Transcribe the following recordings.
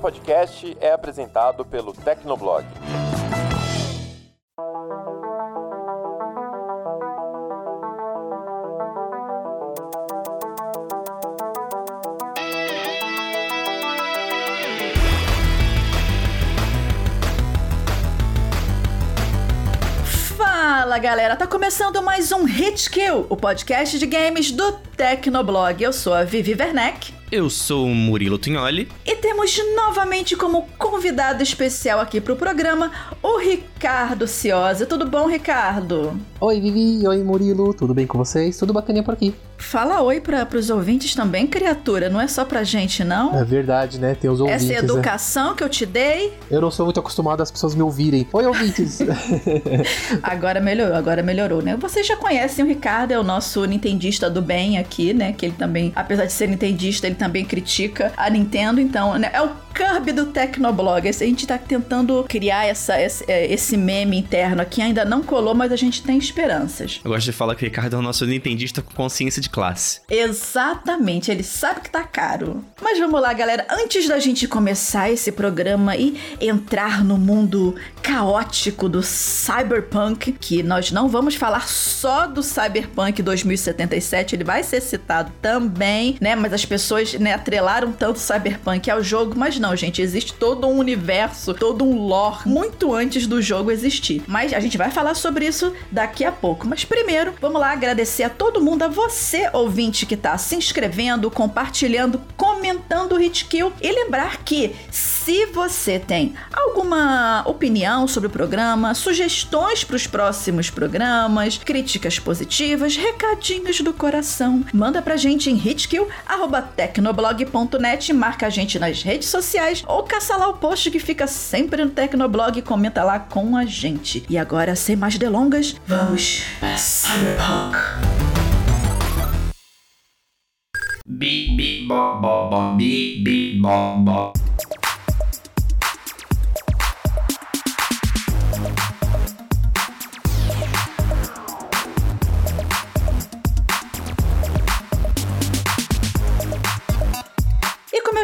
podcast é apresentado pelo Tecnoblog. Fala galera, tá começando mais um Hit Kill, o podcast de games do Tecnoblog. Eu sou a Vivi Werneck. Eu sou o Murilo Tunholi. E temos novamente como convidado especial aqui pro programa o Ricardo Ciosa. Tudo bom, Ricardo? Oi, Vivi. Oi, Murilo. Tudo bem com vocês? Tudo bacaninha por aqui. Fala oi para os ouvintes também, criatura. Não é só pra gente, não? É verdade, né? Tem os ouvintes. Essa é né? educação que eu te dei. Eu não sou muito acostumado às pessoas me ouvirem. Oi, ouvintes. agora melhorou, agora melhorou, né? Vocês já conhecem o Ricardo, é o nosso nintendista do bem aqui, né? Que ele também, apesar de ser nintendista, ele também critica a Nintendo. Então, né? é o Kirby do Tecnoblog. A gente tá tentando criar essa, esse, é, esse meme interno aqui. Ainda não colou, mas a gente tem esperanças. Eu gosto de falar que o Ricardo é o nosso nintendista com consciência de classe. Exatamente, ele sabe que tá caro. Mas vamos lá, galera. Antes da gente começar esse programa e entrar no mundo caótico do Cyberpunk, que nós não vamos falar só do Cyberpunk 2077, ele vai ser citado também, né? Mas as pessoas né, atrelaram tanto o Cyberpunk ao jogo, mas não, gente, existe todo um universo, todo um lore muito antes do jogo existir. Mas a gente vai falar sobre isso daqui a pouco. Mas primeiro, vamos lá agradecer a todo mundo, a você, ouvinte, que tá se inscrevendo, compartilhando, comentando o Hitkill e lembrar que se você tem alguma opinião sobre o programa, sugestões para os próximos programas, críticas positivas, recadinhos do coração, manda pra gente em hitkill@tecnoblog.net, marca a gente nas redes sociais ou caça lá o post que fica sempre no Tecnoblog e comenta lá com a gente. E agora, sem mais delongas, vamos Cyberpunk. Bop bop.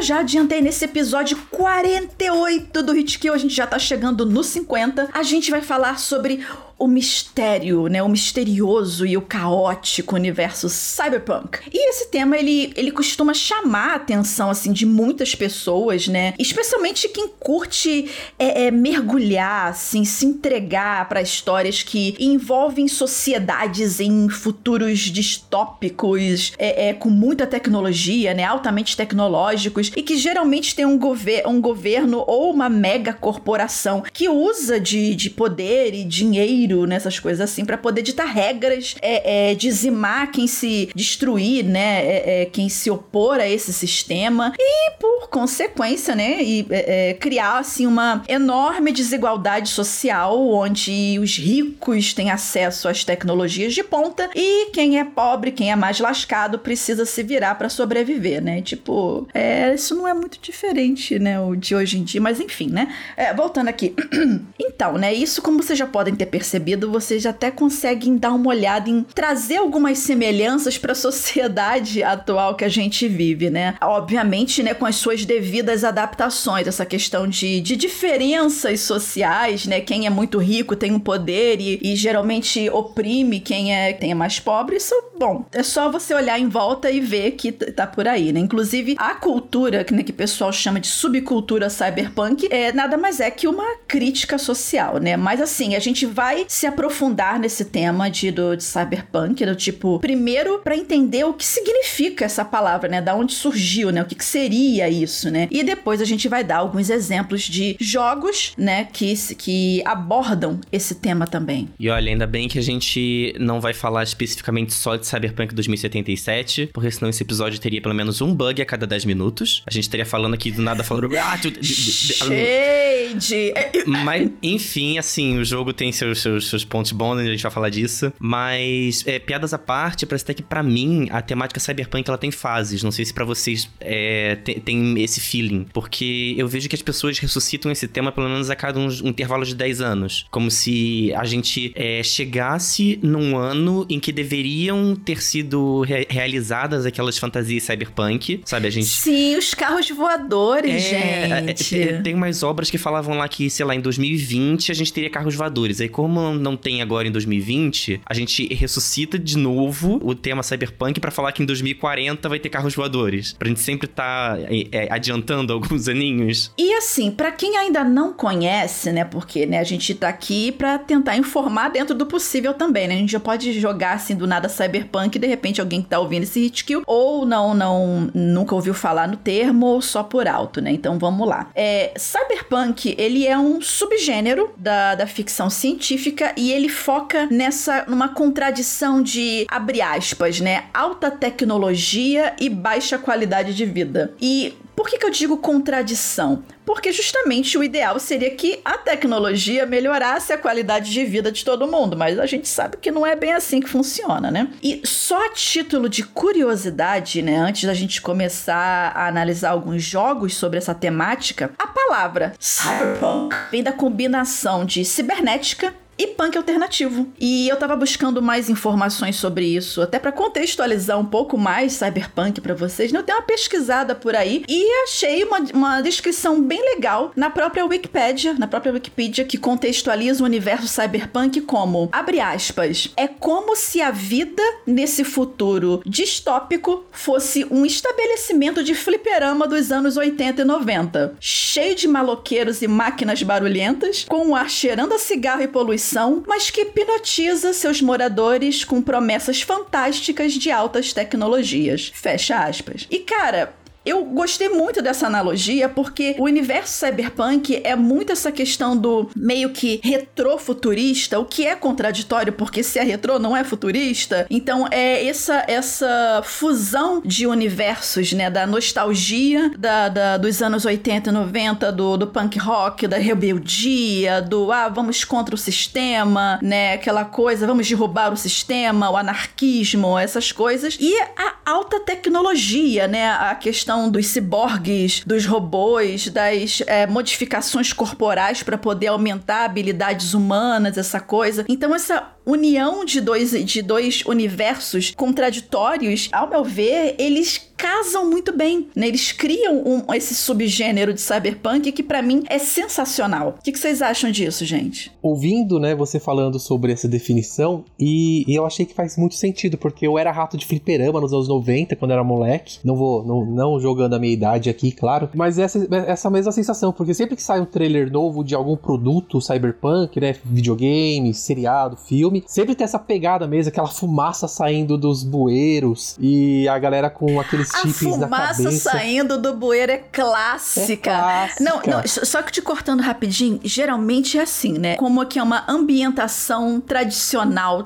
Já adiantei nesse episódio 48 do Hitkill, a gente já tá chegando no 50, a gente vai falar sobre o mistério, né, o misterioso e o caótico universo cyberpunk. E esse tema ele, ele costuma chamar a atenção assim de muitas pessoas, né, especialmente quem curte é, é, mergulhar, assim, se entregar para histórias que envolvem sociedades em futuros distópicos, é, é, com muita tecnologia, né, altamente tecnológicos e que geralmente tem um, gover um governo ou uma mega corporação que usa de, de poder e dinheiro nessas coisas assim, para poder ditar regras, é, é, dizimar quem se destruir, né? É, é, quem se opor a esse sistema e, por consequência, né? E, é, criar assim uma enorme desigualdade social onde os ricos têm acesso às tecnologias de ponta e quem é pobre, quem é mais lascado, precisa se virar para sobreviver, né? Tipo, é, isso não é muito diferente, né? O de hoje em dia, mas enfim, né? voltando aqui. então, né? Isso, como vocês já podem ter percebido, percebido, vocês até conseguem dar uma olhada em trazer algumas semelhanças para a sociedade atual que a gente vive, né? Obviamente, né, com as suas devidas adaptações, essa questão de, de diferenças sociais, né? Quem é muito rico tem um poder e, e geralmente oprime quem é, quem é mais pobre. Isso, bom, é só você olhar em volta e ver que tá por aí, né? Inclusive, a cultura, né, que o pessoal chama de subcultura cyberpunk, é nada mais é que uma crítica social, né? Mas assim, a gente vai se aprofundar nesse tema de, do, de cyberpunk, do tipo, primeiro para entender o que significa essa palavra, né? Da onde surgiu, né? O que, que seria isso, né? E depois a gente vai dar alguns exemplos de jogos, né? Que, que abordam esse tema também. E olha, ainda bem que a gente não vai falar especificamente só de Cyberpunk 2077, porque senão esse episódio teria pelo menos um bug a cada 10 minutos. A gente estaria falando aqui do nada falando. Ah, Shade! Mas, enfim, assim, o jogo tem seus, seus seus, seus pontos bons, a gente vai falar disso. Mas, é, piadas à parte, parece até que pra mim, a temática cyberpunk, ela tem fases. Não sei se pra vocês é, tem, tem esse feeling. Porque eu vejo que as pessoas ressuscitam esse tema pelo menos a cada um, um intervalo de 10 anos. Como se a gente é, chegasse num ano em que deveriam ter sido re realizadas aquelas fantasias cyberpunk, sabe? A gente... Sim, os carros voadores, É, gente. é, tem umas obras que falavam lá que, sei lá, em 2020 a gente teria carros voadores. Aí, como não tem agora em 2020, a gente ressuscita de novo o tema cyberpunk pra falar que em 2040 vai ter carros voadores. Pra gente sempre tá é, é, adiantando alguns aninhos. E assim, pra quem ainda não conhece, né, porque né, a gente tá aqui pra tentar informar dentro do possível também, né? A gente já pode jogar assim do nada cyberpunk e de repente alguém que tá ouvindo esse hit kill ou não não nunca ouviu falar no termo ou só por alto, né? Então vamos lá. É, cyberpunk, ele é um subgênero da, da ficção científica e ele foca nessa numa contradição de abre aspas, né, alta tecnologia e baixa qualidade de vida. E por que, que eu digo contradição? Porque justamente o ideal seria que a tecnologia melhorasse a qualidade de vida de todo mundo, mas a gente sabe que não é bem assim que funciona, né? E só a título de curiosidade, né, antes da gente começar a analisar alguns jogos sobre essa temática, a palavra cyberpunk vem da combinação de cibernética e punk alternativo. E eu tava buscando mais informações sobre isso, até para contextualizar um pouco mais cyberpunk para vocês. né? Eu dei uma pesquisada por aí e achei uma, uma descrição bem legal na própria Wikipedia, na própria Wikipedia, que contextualiza o universo cyberpunk como, abre aspas, é como se a vida nesse futuro distópico fosse um estabelecimento de fliperama dos anos 80 e 90, cheio de maloqueiros e máquinas barulhentas, com um ar cheirando a cigarro e poluição mas que hipnotiza seus moradores com promessas fantásticas de altas tecnologias. Fecha aspas. E cara, eu gostei muito dessa analogia porque o universo cyberpunk é muito essa questão do meio que retrofuturista, o que é contraditório porque se é retrô não é futurista. Então é essa essa fusão de universos, né, da nostalgia da, da dos anos 80 e 90 do, do punk rock, da rebeldia, do ah, vamos contra o sistema, né, aquela coisa, vamos derrubar o sistema, o anarquismo, essas coisas e a alta tecnologia, né, a questão dos ciborgues, dos robôs, das é, modificações corporais para poder aumentar habilidades humanas, essa coisa. Então, essa união de dois, de dois universos contraditórios, ao meu ver, eles casam muito bem, né? Eles criam um, esse subgênero de cyberpunk que para mim é sensacional. O que, que, vocês acham disso, gente? Ouvindo, né, você falando sobre essa definição, e, e, eu achei que faz muito sentido, porque eu era rato de fliperama nos anos 90, quando era moleque. Não vou, não, não jogando a minha idade aqui, claro, mas essa, essa mesma sensação, porque sempre que sai um trailer novo de algum produto cyberpunk, né, videogame, seriado, filme, sempre tem essa pegada mesmo, aquela fumaça saindo dos bueiros e a galera com aqueles chips na cabeça. A fumaça saindo do bueiro é clássica. É clássica. Não, não, só que te cortando rapidinho, geralmente é assim, né? Como que é uma ambientação tradicional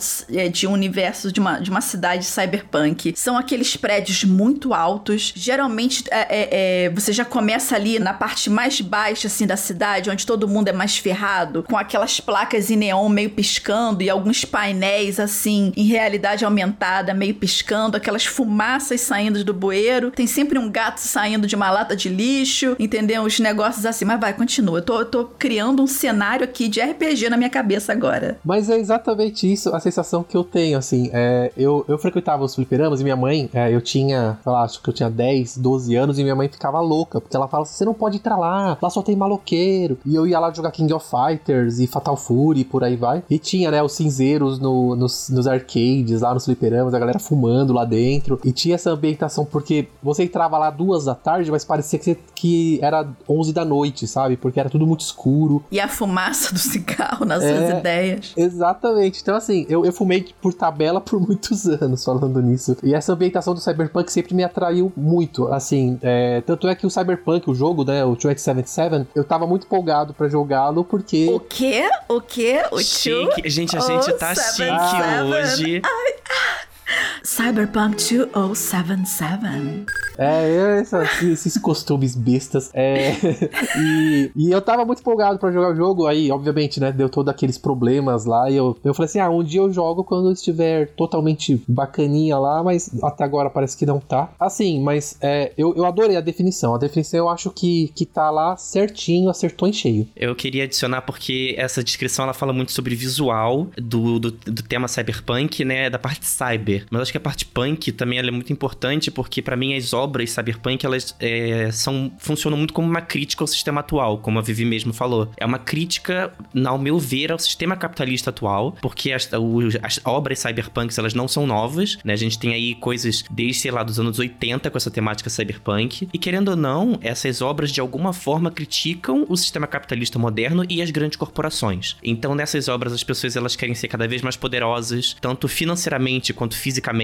de um universo, de uma, de uma cidade cyberpunk. São aqueles prédios muito altos. Geralmente é, é, é, você já começa ali na parte mais baixa, assim, da cidade, onde todo mundo é mais ferrado, com aquelas placas em neon meio piscando e alguns painéis, assim, em realidade aumentada, meio piscando, aquelas fumaças saindo do bueiro. Tem sempre um gato saindo de uma lata de lixo, entendeu? Os negócios assim. Mas vai, continua. Eu tô, eu tô criando um cenário aqui de RPG na minha cabeça agora. Mas é exatamente isso, a sensação que eu tenho, assim. É, eu, eu frequentava os fliperamas e minha mãe, é, eu tinha, sei lá, acho que eu tinha 10, 12 anos e minha mãe ficava louca, porque ela fala assim: você não pode entrar lá, lá só tem maloqueiro. E eu ia lá jogar King of Fighters e Fatal Fury e por aí vai. E tinha, né, os no, nos, nos arcades, lá nos fliperamas, a galera fumando lá dentro. E tinha essa ambientação, porque você entrava lá duas da tarde, mas parecia que, você, que era 11 da noite, sabe? Porque era tudo muito escuro. E a fumaça do cigarro nas é, suas ideias. Exatamente. Então, assim, eu, eu fumei por tabela por muitos anos falando nisso. E essa ambientação do Cyberpunk sempre me atraiu muito. Assim, é, tanto é que o Cyberpunk, o jogo, né, o 2077, eu tava muito empolgado para jogá-lo porque. O quê? O quê? O chique. Gente, a gente tá chique hoje. Ai, ah. Cyberpunk 2077. É, essa- esses costumes bestas. É, e, e eu tava muito empolgado pra jogar o jogo. Aí, obviamente, né? Deu todos aqueles problemas lá. E eu, eu falei assim: ah, um dia eu jogo quando estiver totalmente bacaninha lá. Mas até agora parece que não tá. Assim, mas é, eu, eu adorei a definição. A definição eu acho que, que tá lá certinho, acertou em cheio. Eu queria adicionar porque essa descrição ela fala muito sobre visual do, do, do tema cyberpunk, né, da parte cyber. Mas acho que a parte punk também é muito importante porque pra mim as obras cyberpunk elas é, são funcionam muito como uma crítica ao sistema atual, como a Vivi mesmo falou. É uma crítica, ao meu ver, ao sistema capitalista atual, porque as, as obras cyberpunks elas não são novas, né? A gente tem aí coisas desde, sei lá, dos anos 80 com essa temática cyberpunk. E querendo ou não, essas obras de alguma forma criticam o sistema capitalista moderno e as grandes corporações. Então, nessas obras, as pessoas elas querem ser cada vez mais poderosas, tanto financeiramente quanto fisicamente.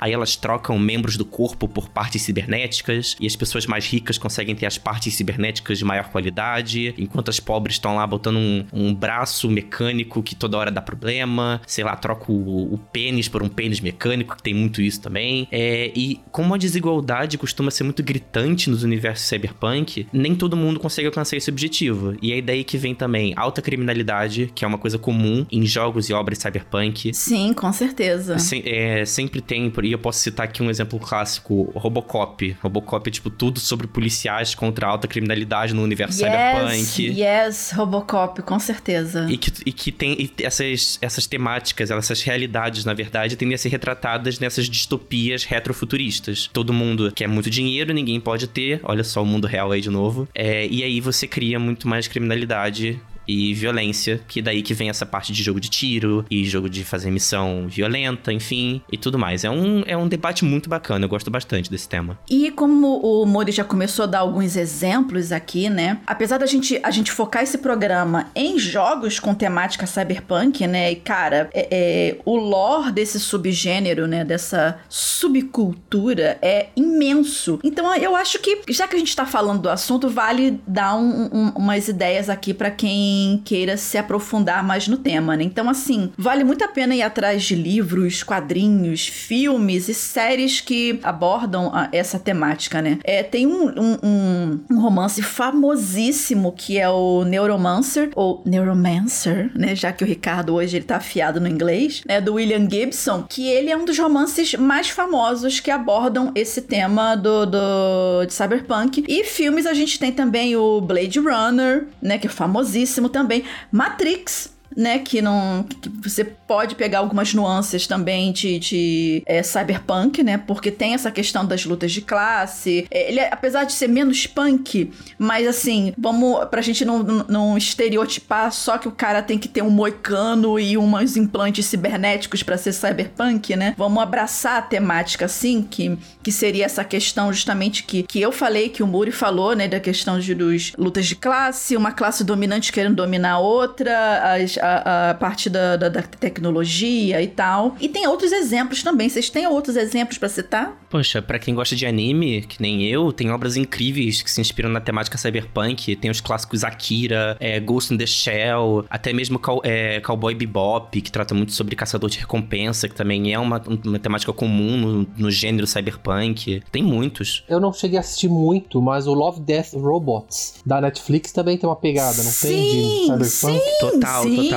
Aí elas trocam membros do corpo por partes cibernéticas, e as pessoas mais ricas conseguem ter as partes cibernéticas de maior qualidade, enquanto as pobres estão lá botando um, um braço mecânico que toda hora dá problema, sei lá, troca o, o pênis por um pênis mecânico, que tem muito isso também. É, e como a desigualdade costuma ser muito gritante nos universos cyberpunk, nem todo mundo consegue alcançar esse objetivo. E é daí que vem também alta criminalidade, que é uma coisa comum em jogos e obras cyberpunk. Sim, com certeza. Sem- é, sempre tem, e eu posso citar aqui um exemplo clássico, Robocop. Robocop é tipo tudo sobre policiais contra a alta criminalidade no universo Yes, cyberpunk. yes, Robocop, com certeza. E que, e que tem e essas, essas temáticas, essas realidades, na verdade, tendem a ser retratadas nessas distopias retrofuturistas. Todo mundo quer muito dinheiro, ninguém pode ter. Olha só o mundo real aí de novo. É, e aí você cria muito mais criminalidade e violência, que daí que vem essa parte de jogo de tiro e jogo de fazer missão violenta, enfim, e tudo mais. É um, é um debate muito bacana, eu gosto bastante desse tema. E como o Mori já começou a dar alguns exemplos aqui, né? Apesar da gente, a gente focar esse programa em jogos com temática cyberpunk, né? E, cara, é, é, o lore desse subgênero, né? Dessa subcultura é imenso. Então eu acho que, já que a gente tá falando do assunto, vale dar um- um- umas ideias aqui pra quem queira se aprofundar mais no tema, né? Então, assim, vale muito a pena ir atrás de livros, quadrinhos, filmes e séries que abordam a- essa temática, né? É, tem um, um- um- um romance famosíssimo que é o Neuromancer, ou Neuromancer, né? Já que o Ricardo hoje ele tá afiado no inglês, né? Do William Gibson, que ele é um dos romances mais famosos que abordam esse tema do, do de cyberpunk. E filmes a gente tem também o Blade Runner, né? Que é famosíssimo também. Matrix, né, que não que você pode pegar algumas nuances também de, de é, cyberpunk, né, porque tem essa questão das lutas de classe. É, ele, é- apesar de ser menos punk, mas assim, vamos pra gente não, não, estereotipar só que o cara tem que ter um moicano e umas implantes cibernéticos pra ser cyberpunk, né? Vamos abraçar a temática assim, que, que seria essa questão justamente que, que eu falei, que o Muri falou, né, da questão de dos lutas de classe, uma classe dominante querendo dominar outra, as- a, a parte da, da, da tecnologia e tal. E tem outros exemplos também. Vocês têm outros exemplos pra citar? Poxa, pra quem gosta de anime, que nem eu, tem obras incríveis que se inspiram na temática cyberpunk. Tem os clássicos Akira, é, Ghost in the Shell, até mesmo Cow- é, Cowboy Bebop, que trata muito sobre caçador de recompensa, que também é uma, uma temática comum no, no gênero cyberpunk. Tem muitos. Eu não cheguei a assistir muito, mas o Love, Death, Robots da Netflix também tem uma pegada, não tem? De Sim, cyberpunk? Total, sim, total.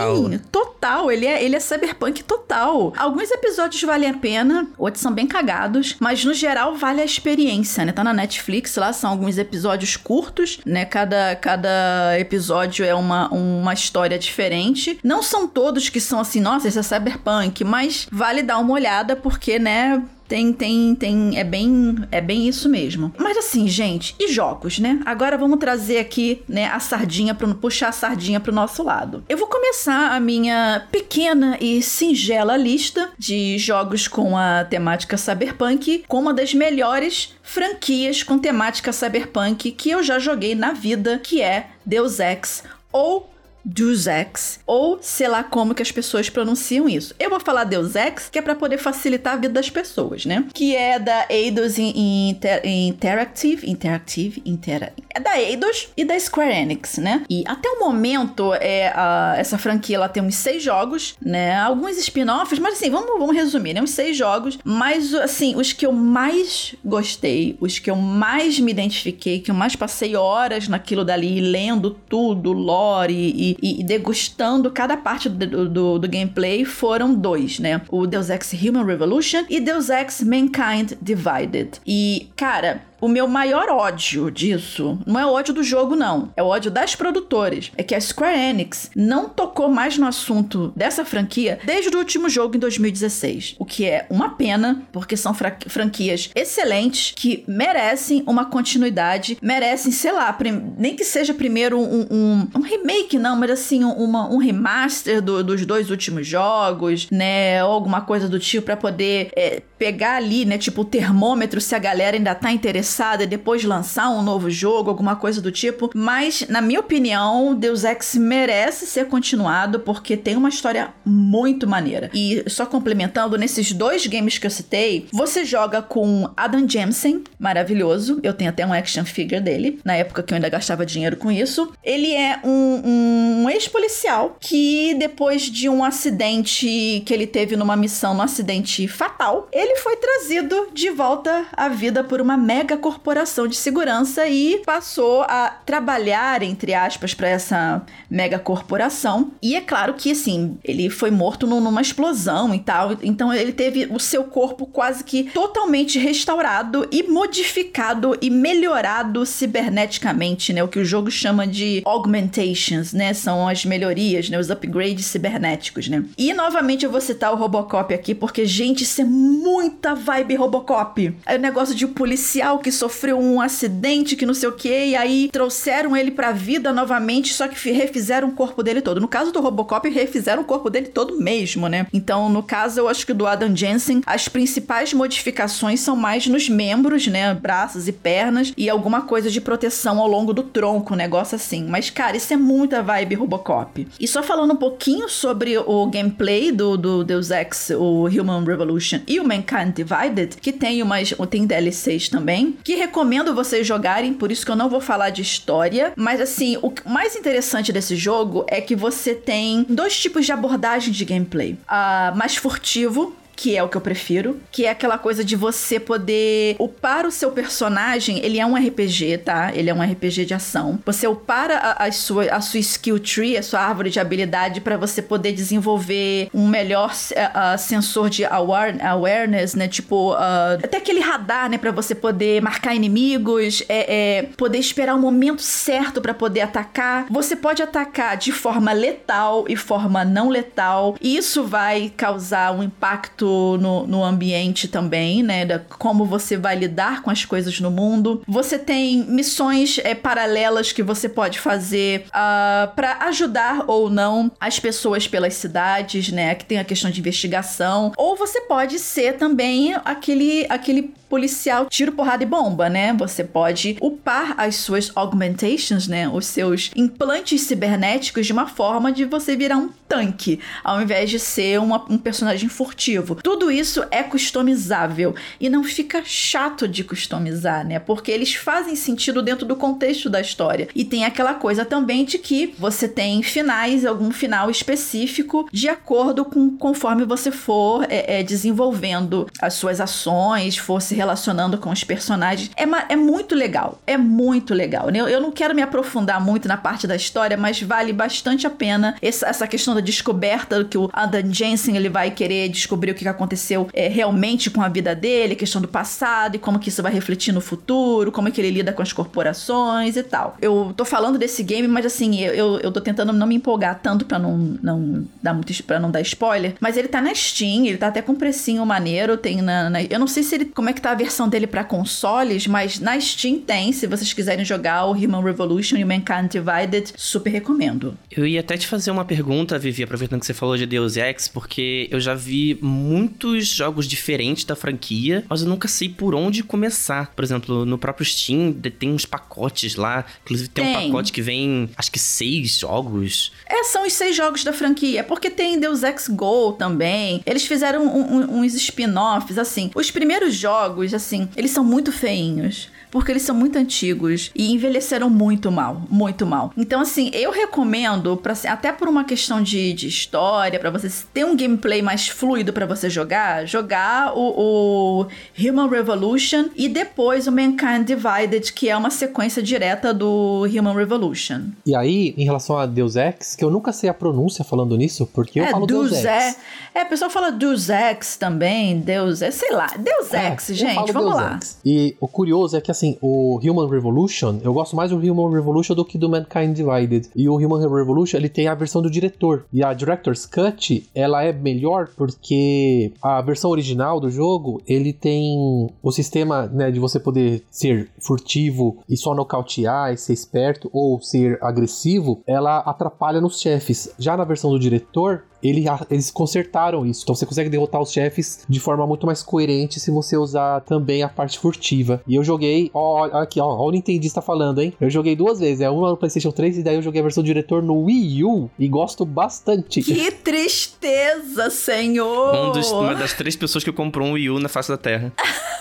Total. Ele é, ele é cyberpunk total. Alguns episódios valem a pena, outros são bem cagados, mas no geral vale a experiência, né? Tá na Netflix lá, são alguns episódios curtos, né? Cada, cada episódio é uma, uma história diferente. Não são todos que são assim, nossa, esse é cyberpunk, mas vale dar uma olhada porque, né? Tem, tem, tem, é bem, é bem isso mesmo. Mas assim, gente, e jogos, né? Agora vamos trazer aqui, né, a sardinha para puxar a sardinha pro nosso lado. Eu vou começar a minha pequena e singela lista de jogos com a temática cyberpunk com uma das melhores franquias com temática cyberpunk que eu já joguei na vida, que é Deus Ex ou Deus Ex, ou sei lá como que as pessoas pronunciam isso. Eu vou falar Deus Ex, que é pra poder facilitar a vida das pessoas, né? Que é da Eidos In- Inter- Interactive, Interactive, Intera é da Eidos e da Square Enix, né? E até o momento, é, a, essa franquia ela tem uns seis jogos, né? Alguns spin-offs, mas assim, vamos, vamos resumir, né? Uns seis jogos, mas assim, os que eu mais gostei, os que eu mais me identifiquei, que eu mais passei horas naquilo dali, lendo tudo, lore e, e, e degustando cada parte do, do, do, gameplay, foram dois, né? O Deus Ex Human Revolution e Deus Ex Mankind Divided. E, cara, o meu maior ódio disso não é o ódio do jogo, não. É o ódio das produtoras. É que a Square Enix não tocou mais no assunto dessa franquia desde o último jogo em 2016. O que é uma pena, porque são franquias excelentes que merecem uma continuidade, merecem, sei lá, nem que seja primeiro um, um, um remake, não, mas assim, uma, um remaster do, dos dois últimos jogos, né? Ou alguma coisa do tipo para poder é, pegar ali, né? Tipo, o termômetro se a galera ainda tá interessada e depois lançar um novo jogo, alguma coisa do tipo. Mas, na minha opinião, Deus Ex merece ser continuado porque tem uma história muito maneira. E só complementando, nesses dois games que eu citei, você joga com Adam Jensen, maravilhoso. Eu tenho até um action figure dele, na época que eu ainda gastava dinheiro com isso. Ele é um, um ex-policial que, depois de um acidente que ele teve numa missão, um acidente fatal, ele foi trazido de volta à vida por uma mega corporação de segurança e passou a trabalhar, entre aspas, para essa mega corporação. E é claro que, assim, ele foi morto numa explosão e tal. Então ele teve o seu corpo quase que totalmente restaurado e modificado e melhorado ciberneticamente, né? O que o jogo chama de augmentations, né? São as melhorias, né? Os upgrades cibernéticos, né? E novamente eu vou citar o Robocop aqui, porque, gente, isso é muita vibe Robocop. É o negócio de policial que sofreu um acidente, que não sei o que, e aí trouxeram ele pra vida novamente, só que refizeram o corpo dele todo. No caso do Robocop, refizeram o corpo dele todo mesmo, né? Então, no caso, eu acho que do Adam Jensen, as principais modificações são mais nos membros, né? Braços e pernas, e alguma coisa de proteção ao longo do tronco, um negócio assim. Mas, cara, isso é muita vibe Robocop. E só falando um pouquinho sobre o gameplay do, do Deus Ex, o Human Revolution e o Mankind Divided, que tem umas. tem DLCs também que recomendo vocês jogarem, por isso que eu não vou falar de história, mas assim, o mais interessante desse jogo é que você tem dois tipos de abordagem de gameplay. Uh, mais furtivo, que é o que eu prefiro, que é aquela coisa de você poder upar o seu personagem. Ele é um RPG, tá? Ele é um RPG de ação. Você upar a, a sua, a sua skill tree, a sua árvore de habilidade, para você poder desenvolver um melhor uh, sensor de aware, awareness, né? Tipo, uh, até aquele radar, né? Pra você poder marcar inimigos, é, é poder esperar o momento certo para poder atacar. Você pode atacar de forma letal e forma não letal. E isso vai causar um impacto impacto no, no ambiente também, né? Da, como você vai lidar com as coisas no mundo. Você tem missões é, paralelas que você pode fazer uh, ah, para ajudar ou não as pessoas pelas cidades, né? Que tem a questão de investigação. Ou você pode ser também aquele, aquele policial tiro, porrada e bomba, né? Você pode upar as suas augmentations, né? Os seus implantes cibernéticos de uma forma de você virar um tanque, ao invés de ser uma, um personagem furtivo. Tudo isso é customizável e não fica chato de customizar, né? Porque eles fazem sentido dentro do contexto da história. E tem aquela coisa também de que você tem finais, algum final específico, de acordo com conforme você for é, é, desenvolvendo as suas ações, for se relacionando com os personagens. É, é muito legal. É muito legal. Eu, eu não quero me aprofundar muito na parte da história, mas vale bastante a pena essa, essa questão da descoberta que o Adam Jensen ele vai querer descobrir o que aconteceu é, realmente com a vida dele, questão do passado e como que isso vai refletir no futuro, como é que ele lida com as corporações e tal. Eu tô falando desse game, mas assim, eu, eu tô tentando não me empolgar tanto para não, não dar muito para não dar spoiler, mas ele tá na Steam, ele tá até com um precinho maneiro, tem na, na eu não sei se ele como é que tá a versão dele para consoles, mas na Steam tem, se vocês quiserem jogar o Human Revolution e o Mankind Divided, super recomendo. Eu ia até te fazer uma pergunta, Vivi, aproveitando que você falou de Deus Ex, porque eu já vi muitos jogos diferentes da franquia, mas eu nunca sei por onde começar. Por exemplo, no próprio Steam tem uns pacotes lá, inclusive tem, tem. um pacote que vem, acho que seis jogos. É, são os seis jogos da franquia, porque tem Deus Ex Go também. Eles fizeram um, um, uns spin-offs, assim. Os primeiros jogos, assim, eles são muito feinhos. Porque eles são muito antigos e envelheceram muito mal, muito mal. Então, assim, eu recomendo, pra, até por uma questão de, de história, para você ter um gameplay mais fluido para você jogar, jogar o, o Human Revolution e depois o Mankind Divided, que é uma sequência direta do Human Revolution. E aí, em relação a Deus Ex, que eu nunca sei a pronúncia falando nisso, porque eu é, falo Deus Ex. É, é, a pessoa fala Deus Ex também, Deus é, sei lá, Deus É, Ex, gente, vamos Deus lá. Ex. E o curioso é que, assim, o Human Revolution, eu gosto mais do Human Revolution do que do Mankind Divided. E o Human Revolution, ele tem a versão do diretor. E a Director's Cut, ela é melhor porque a versão original do jogo, ele tem o sistema, né, de você poder ser furtivo e só nocautear e ser esperto, ou ser agressivo, ela atrapalha nos chefes. Já na versão do diretor, ele- eles consertaram isso. Então você consegue derrotar os chefes de forma muito mais coerente se você usar também a parte furtiva. E eu joguei, ó, aqui, ó, ó o Nintendista falando, hein? Eu joguei duas vezes, é uma no PlayStation 3 e daí eu joguei a versão diretor no Wii U e gosto bastante. Que tristeza, senhor! Um dos- uma das três pessoas que comprou um Wii U na face da Terra.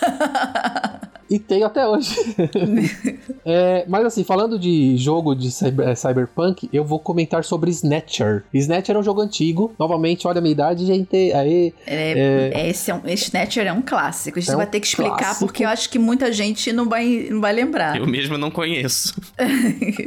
E tenho até hoje. É, mas assim, falando de jogo de cyber- é, cyberpunk, eu vou comentar sobre Snatcher. Snatcher é um jogo antigo. Novamente, olha a minha idade, gente. Aí, É, Esse, é um, Snatcher é um clássico. A gente É um vai ter que explicar clássico. porque eu acho que muita gente não vai, não vai lembrar. Eu mesmo não conheço.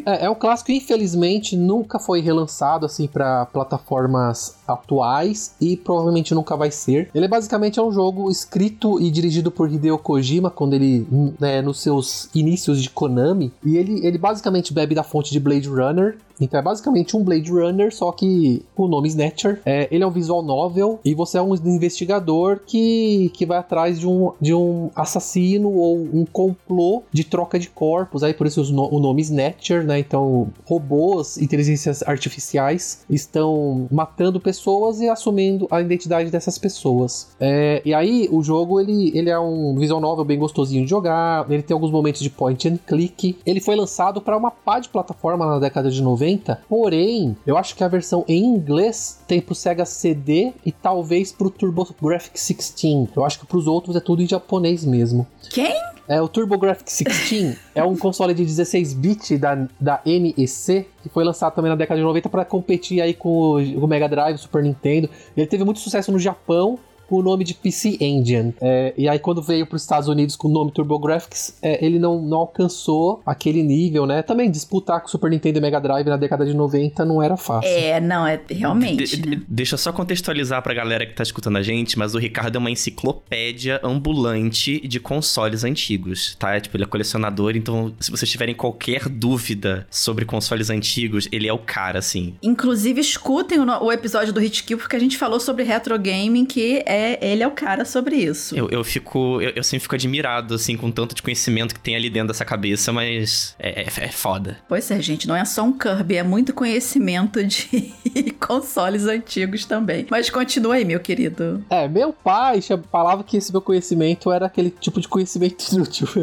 É, é um clássico que infelizmente nunca foi relançado assim para plataformas atuais e provavelmente nunca vai ser. Ele é basicamente é um jogo escrito e dirigido por Hideo Kojima quando ele né, nos seus inícios de Konami e ele, ele basicamente bebe da fonte de Blade Runner. Então é basicamente um Blade Runner, só que com o nome Snatcher. É, ele é um visual novel e você é um investigador que, que vai atrás de um, de um assassino ou um complô de troca de corpos. Aí por isso o nome Snatcher, né? Então robôs, inteligências artificiais estão matando pessoas e assumindo a identidade dessas pessoas. É, e aí o jogo ele, ele é um visual novel bem gostosinho de jogar. Ele tem alguns momentos de point and click. Ele foi lançado para uma pá de plataforma na década de 90. Porém, eu acho que a versão em inglês tem pro Sega CD e talvez pro TurboGrafx 16. Eu acho que pros outros é tudo em japonês mesmo. Quem? É, o TurboGrafx 16 é um console de 16-bit da, da NEC, que foi lançado também na década de 90 para competir aí com o, o Mega Drive, o Super Nintendo. Ele teve muito sucesso no Japão com o nome de PC Engine. É, e aí quando veio para os Estados Unidos com o nome TurboGrafx, é, ele não, não alcançou aquele nível, né? Também disputar com o Super Nintendo e Mega Drive na década de 90 não era fácil. É, não, é realmente, De- né? de- deixa eu só contextualizar pra galera que tá escutando a gente, mas o Ricardo é uma enciclopédia ambulante de consoles antigos, tá? Tipo, ele é colecionador, então se vocês tiverem qualquer dúvida sobre consoles antigos, ele é o cara, assim. Inclusive, escutem o, o episódio do Hit Kill, porque a gente falou sobre retro gaming, que é ele é o cara sobre isso. Eu, eu fico. Eu, eu sempre fico admirado, assim, com tanto de conhecimento que tem ali dentro dessa cabeça, mas é, é, é foda. Pois é, gente, não é só um Kirby, é muito conhecimento de consoles antigos também. Mas continua aí, meu querido. É, meu pai falava que esse meu conhecimento era aquele tipo de conhecimento inútil.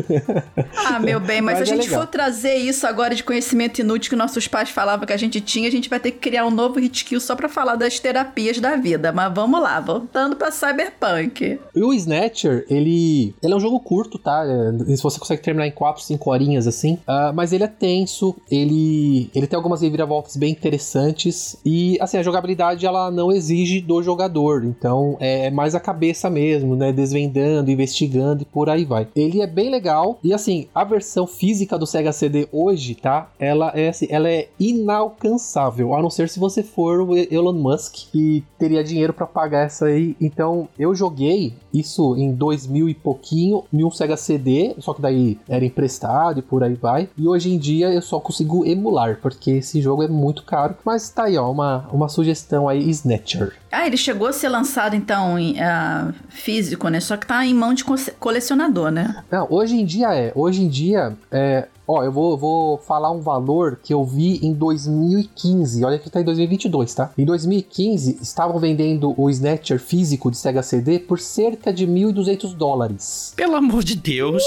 Ah, meu bem, mas, Mas se a é gente legal. for trazer isso agora de conhecimento inútil que nossos pais falavam que a gente tinha, a gente vai ter que criar um novo hit kill só pra falar das terapias da vida. Mas vamos lá, voltando pra Cyberpunk. E o Snatcher, ele, ele é um jogo curto, tá? É, se você consegue terminar em 4, 5 horinhas assim. Ah, mas ele é tenso, ele, ele tem algumas reviravoltas bem interessantes. E, assim, a jogabilidade ela não exige do jogador. Então é mais a cabeça mesmo, né? Desvendando, investigando e por aí vai. Ele é bem legal. E, assim, a versão física do Sega CD hoje, tá? Ela é, assim, ela é inalcançável. A não ser se você for o Elon Musk, que teria dinheiro pra pagar essa aí. Então, eu joguei isso em 2000 e pouquinho em um Sega CD, só que daí era emprestado e por aí vai. E hoje em dia eu só consigo emular, porque esse jogo é muito caro. Mas tá aí, ó, uma, uma sugestão aí, Snatcher. Ah, ele chegou a ser lançado, então, em, ah, físico, né? Só que tá em mão de co- colecionador, né? Não, hoje em dia é. Hoje em dia é. Ó, eu vou, vou falar um valor que eu vi em 2015. Olha que tá em 2022, tá? Em 2015, estavam vendendo o Snatcher físico de Sega CD por cerca de 1.200 dólares. Pelo amor de Deus.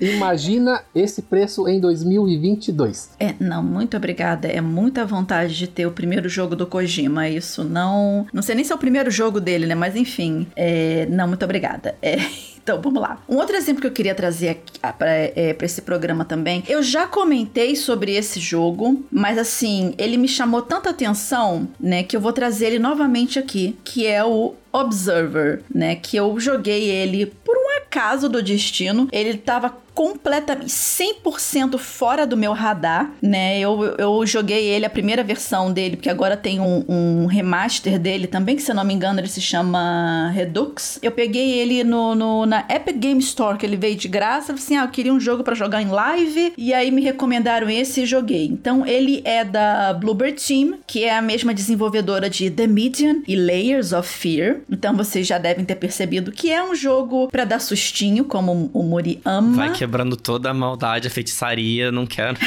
Imagina esse preço em 2022. É, não, muito obrigada. É muita vontade de ter o primeiro jogo do Kojima. Isso não. Não sei nem se é o primeiro jogo dele, né? Mas enfim. É, não, muito obrigada. É, Então, vamos lá. Um outro exemplo que eu queria trazer para é, esse programa também. Eu já comentei sobre esse jogo, mas assim, ele me chamou tanta atenção, né, que eu vou trazer ele novamente aqui, que é o Observer, né? Que eu joguei ele por um acaso do destino. Ele tava completamente 100% fora do meu radar, né? Eu, eu joguei ele, a primeira versão dele, porque agora tem um, um, remaster dele também, que se eu não me engano ele se chama Redux. Eu peguei ele no, no na Epic Game Store, que ele veio de graça. Eu assim: ah, eu queria um jogo para jogar em live, e aí me recomendaram esse e joguei. Então ele é da Bluebird Team, que é a mesma desenvolvedora de The Medium e Layers of Fear. Então vocês já devem ter percebido que é um jogo para dar sustinho, como o Muri ama. Vai quebrando toda a maldade, a feitiçaria, não quero.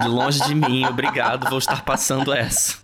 de longe de mim, obrigado, vou estar passando essa.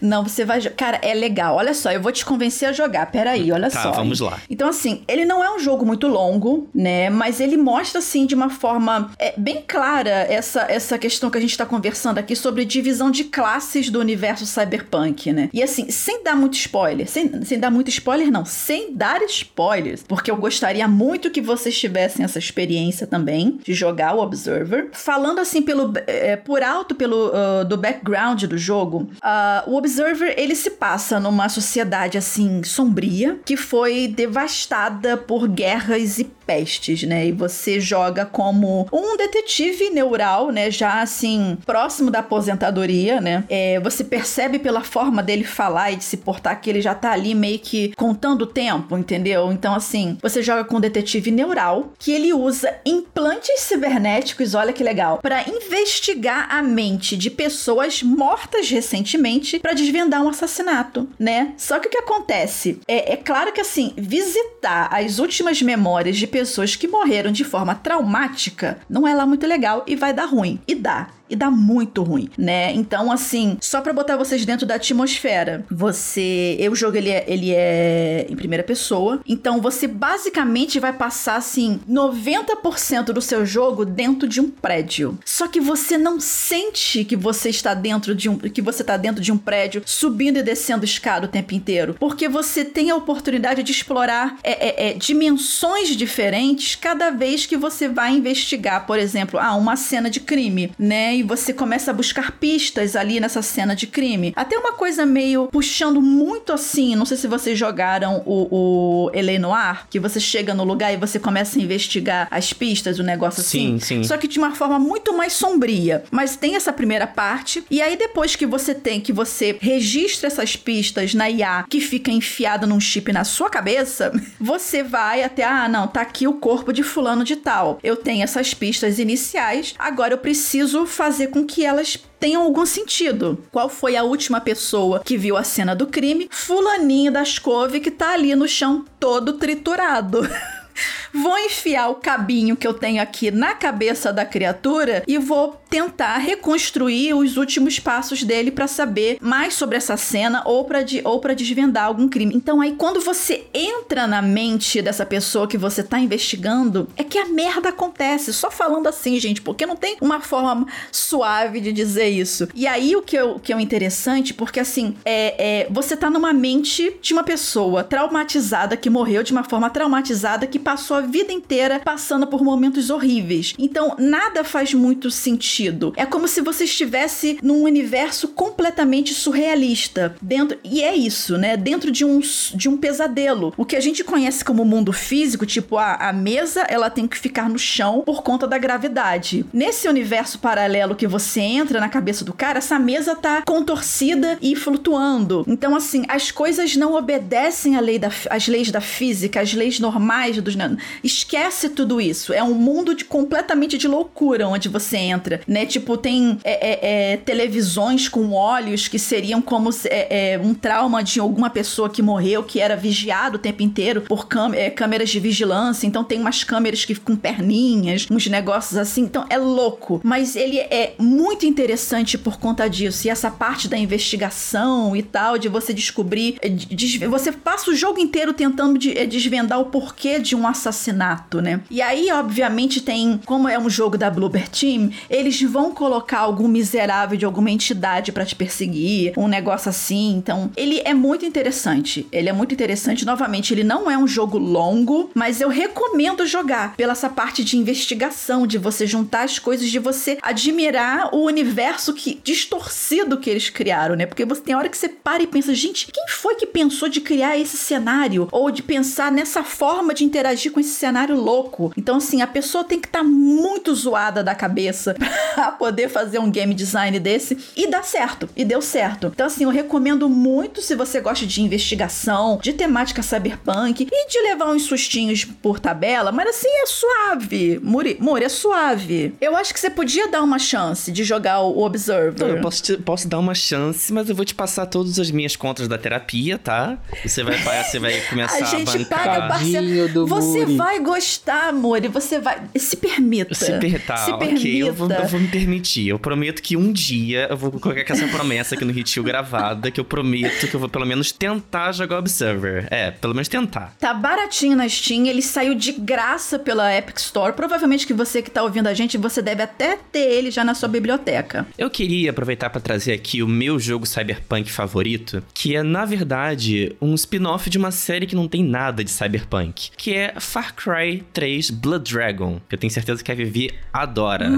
Não, você vai. Cara, é legal. Olha só, eu vou te convencer a jogar. Peraí, olha tá, só. Tá, vamos lá. Então, assim, ele não é um jogo muito longo, né? Mas ele mostra, assim, de uma forma é, bem clara essa, essa questão que a gente tá conversando aqui sobre divisão de classes do universo cyberpunk, né? E assim, sem dar muito spoiler, sem, sem dar muito spoiler, não, sem dar spoilers, porque eu gostaria muito que vocês tivessem essa experiência também de jogar o Observer. Falando assim pelo é, por alto pelo uh, do background do jogo, uh, o Observer ele se passa numa sociedade assim sombria que foi devastada por guerras e pestes, né? E você joga como um detetive neural, né? Já assim, próximo da aposentadoria, né? É, você percebe pela forma dele falar e de se portar que ele já tá ali meio que contando o tempo, entendeu? Então, assim, você joga com um detetive neural que ele usa implantes cibernéticos, olha que legal, para investigar a mente de pessoas mortas recentemente para desvendar um assassinato, né? Só que o que acontece? É, é claro que, assim, visitar as últimas memórias de pessoas que morreram de forma traumática não é lá muito legal e vai dar ruim. E dá e dá muito ruim, né? Então, assim, só para botar vocês dentro da atmosfera, você. Eu jogo ele é, ele é em primeira pessoa, então você basicamente vai passar, assim, 90% do seu jogo dentro de um prédio. Só que você não sente que você está dentro de um. que você tá dentro de um prédio subindo e descendo escada o tempo inteiro. Porque você tem a oportunidade de explorar é, é, é, dimensões diferentes cada vez que você vai investigar, por exemplo, ah, uma cena de crime, né? E você começa a buscar pistas ali nessa cena de crime. Até uma coisa meio puxando muito assim, não sei se vocês jogaram o, o Ele Noir, que você chega no lugar e você começa a investigar as pistas, o negócio assim. Sim, sim. Só que de uma forma muito mais sombria. Mas tem essa primeira parte, e aí depois que você tem, que você registra essas pistas na IA, que fica enfiada num chip na sua cabeça, você vai até, ah, não, tá aqui o corpo de fulano de tal. Eu tenho essas pistas iniciais, agora eu preciso fazer fazer com que elas tenham algum sentido. Qual foi a última pessoa que viu a cena do crime? Fulaninho das couve que tá ali no chão todo triturado. vou enfiar o cabinho que eu tenho aqui na cabeça da criatura e vou tentar reconstruir os últimos passos dele para saber mais sobre essa cena ou para de, ou para desvendar algum crime. Então aí quando você entra na mente dessa pessoa que você tá investigando, é que a merda acontece. Só falando assim, gente, porque não tem uma forma suave de dizer isso. E aí o que, eu, o que é interessante, porque assim, é, é, você tá numa mente de uma pessoa traumatizada que morreu de uma forma traumatizada que passou a vida inteira passando por momentos horríveis. Então, nada faz muito sentido. É como se você estivesse num universo completamente surrealista. Dentro, e é isso, né? Dentro de um, de um pesadelo. O que a gente conhece como mundo físico, tipo, a, a mesa, ela tem que ficar no chão por conta da gravidade. Nesse universo paralelo que você entra na cabeça do cara, essa mesa tá contorcida e flutuando. Então, assim, as coisas não obedecem à lei da, às leis da física, às leis normais dos Esquece tudo isso. É um mundo de completamente de loucura onde você entra, né? Tipo, tem é, é, é, televisões com olhos que seriam como é, é, um trauma de alguma pessoa que morreu, que era vigiado o tempo inteiro por câmeras de vigilância. Então tem umas câmeras que com perninhas, uns negócios assim. Então é louco. Mas ele é muito interessante por conta disso. E essa parte da investigação e tal, de você descobrir. De, você passa o jogo inteiro tentando de, desvendar o porquê de um assassinato, né? E aí, obviamente, tem, como é um jogo da Bloober Team, eles vão colocar algum miserável de alguma entidade para te perseguir, um negócio assim. Então, ele é muito interessante. Ele é muito interessante. Novamente, ele não é um jogo longo, mas eu recomendo jogar pela essa parte de investigação, de você juntar as coisas, de você admirar o universo que distorcido que eles criaram, né? Porque você tem hora que você para e pensa, gente, quem foi que pensou de criar esse cenário ou de pensar nessa forma de interagir com esse cenário louco? Então, assim, a pessoa tem que estar tá muito zoada da cabeça pra poder fazer um game design desse e dá certo. E deu certo. Então, assim, eu recomendo muito se você gosta de investigação, de temática cyberpunk e de levar uns sustinhos por tabela, mas assim é suave. Muri, Muri é suave. Eu acho que você podia dar uma chance de jogar o Observer. Então, eu posso, te, posso dar uma chance, mas eu vou te passar todas as minhas contas da terapia, tá? Você vai, você vai começar a, gente a bancar. paga parceiro. do Você Muri. vai gostar, Muri. Você vai. Se permita. Se, per... tá, Se ok, permita. eu vou, eu vou me permitir. Eu prometo que um dia eu vou colocar essa promessa aqui no Ritio gravada, que eu prometo que eu vou pelo menos tentar jogar Observer. É, pelo menos tentar. Tá baratinho na Steam, ele saiu de graça pela Epic Store. Provavelmente que você que tá ouvindo a gente, você deve até ter ele já na sua biblioteca. Eu queria aproveitar para trazer aqui o meu jogo cyberpunk favorito, que é na verdade um spin-off de uma série que não tem nada de cyberpunk, que é Far Cry 3 Blood Dragon, que eu tenho certeza que a Vivi adora.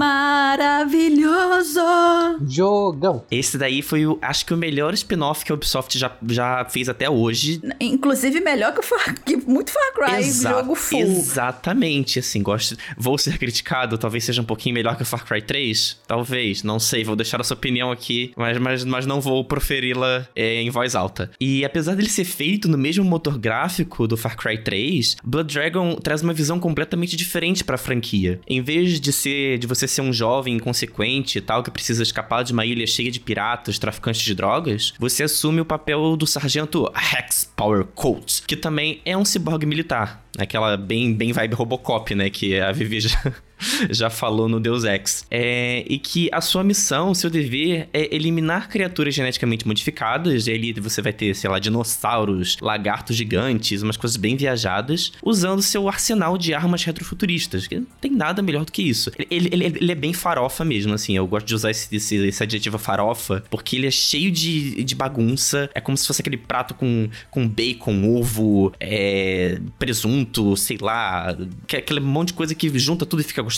Maravilhoso! Jogão. Esse daí foi, o, acho que o melhor spin-off que a Ubisoft já, já fez até hoje. Inclusive melhor que o Far, que muito Far Cry, Exa- jogo full. Exatamente, assim, gosto. Vou ser criticado, talvez seja um pouquinho melhor que o Far Cry 3. Talvez, não sei, vou deixar a sua opinião aqui, mas, mas, mas não vou proferi-la é, em voz alta. E apesar dele ser feito no mesmo motor gráfico do Far Cry 3, Blood Dragon traz uma visão completamente diferente pra franquia. Em vez de ser de você ser um jovem inconsequente e tal, que precisa escapar de uma ilha cheia de piratas, traficantes de drogas, você assume o papel do sargento Hex Power Colt, que também é um ciborgue militar. Aquela bem, bem vibe Robocop, né? Que a Vivi já, já falou no Deus Ex. É, e que a sua missão, o seu dever é eliminar criaturas geneticamente modificadas. E ali você vai ter, sei lá, dinossauros, lagartos gigantes, umas coisas bem viajadas, usando seu arsenal de armas retrofuturistas. Que não tem nada melhor do que isso. Ele, ele, ele é bem farofa mesmo, assim. Eu gosto de usar esse, esse, esse adjetivo farofa, porque ele é cheio de, de bagunça. É como se fosse aquele prato com, com bacon, ovo, é, presunto, sei lá, que- aquele monte de coisa que junta tudo e fica gostoso.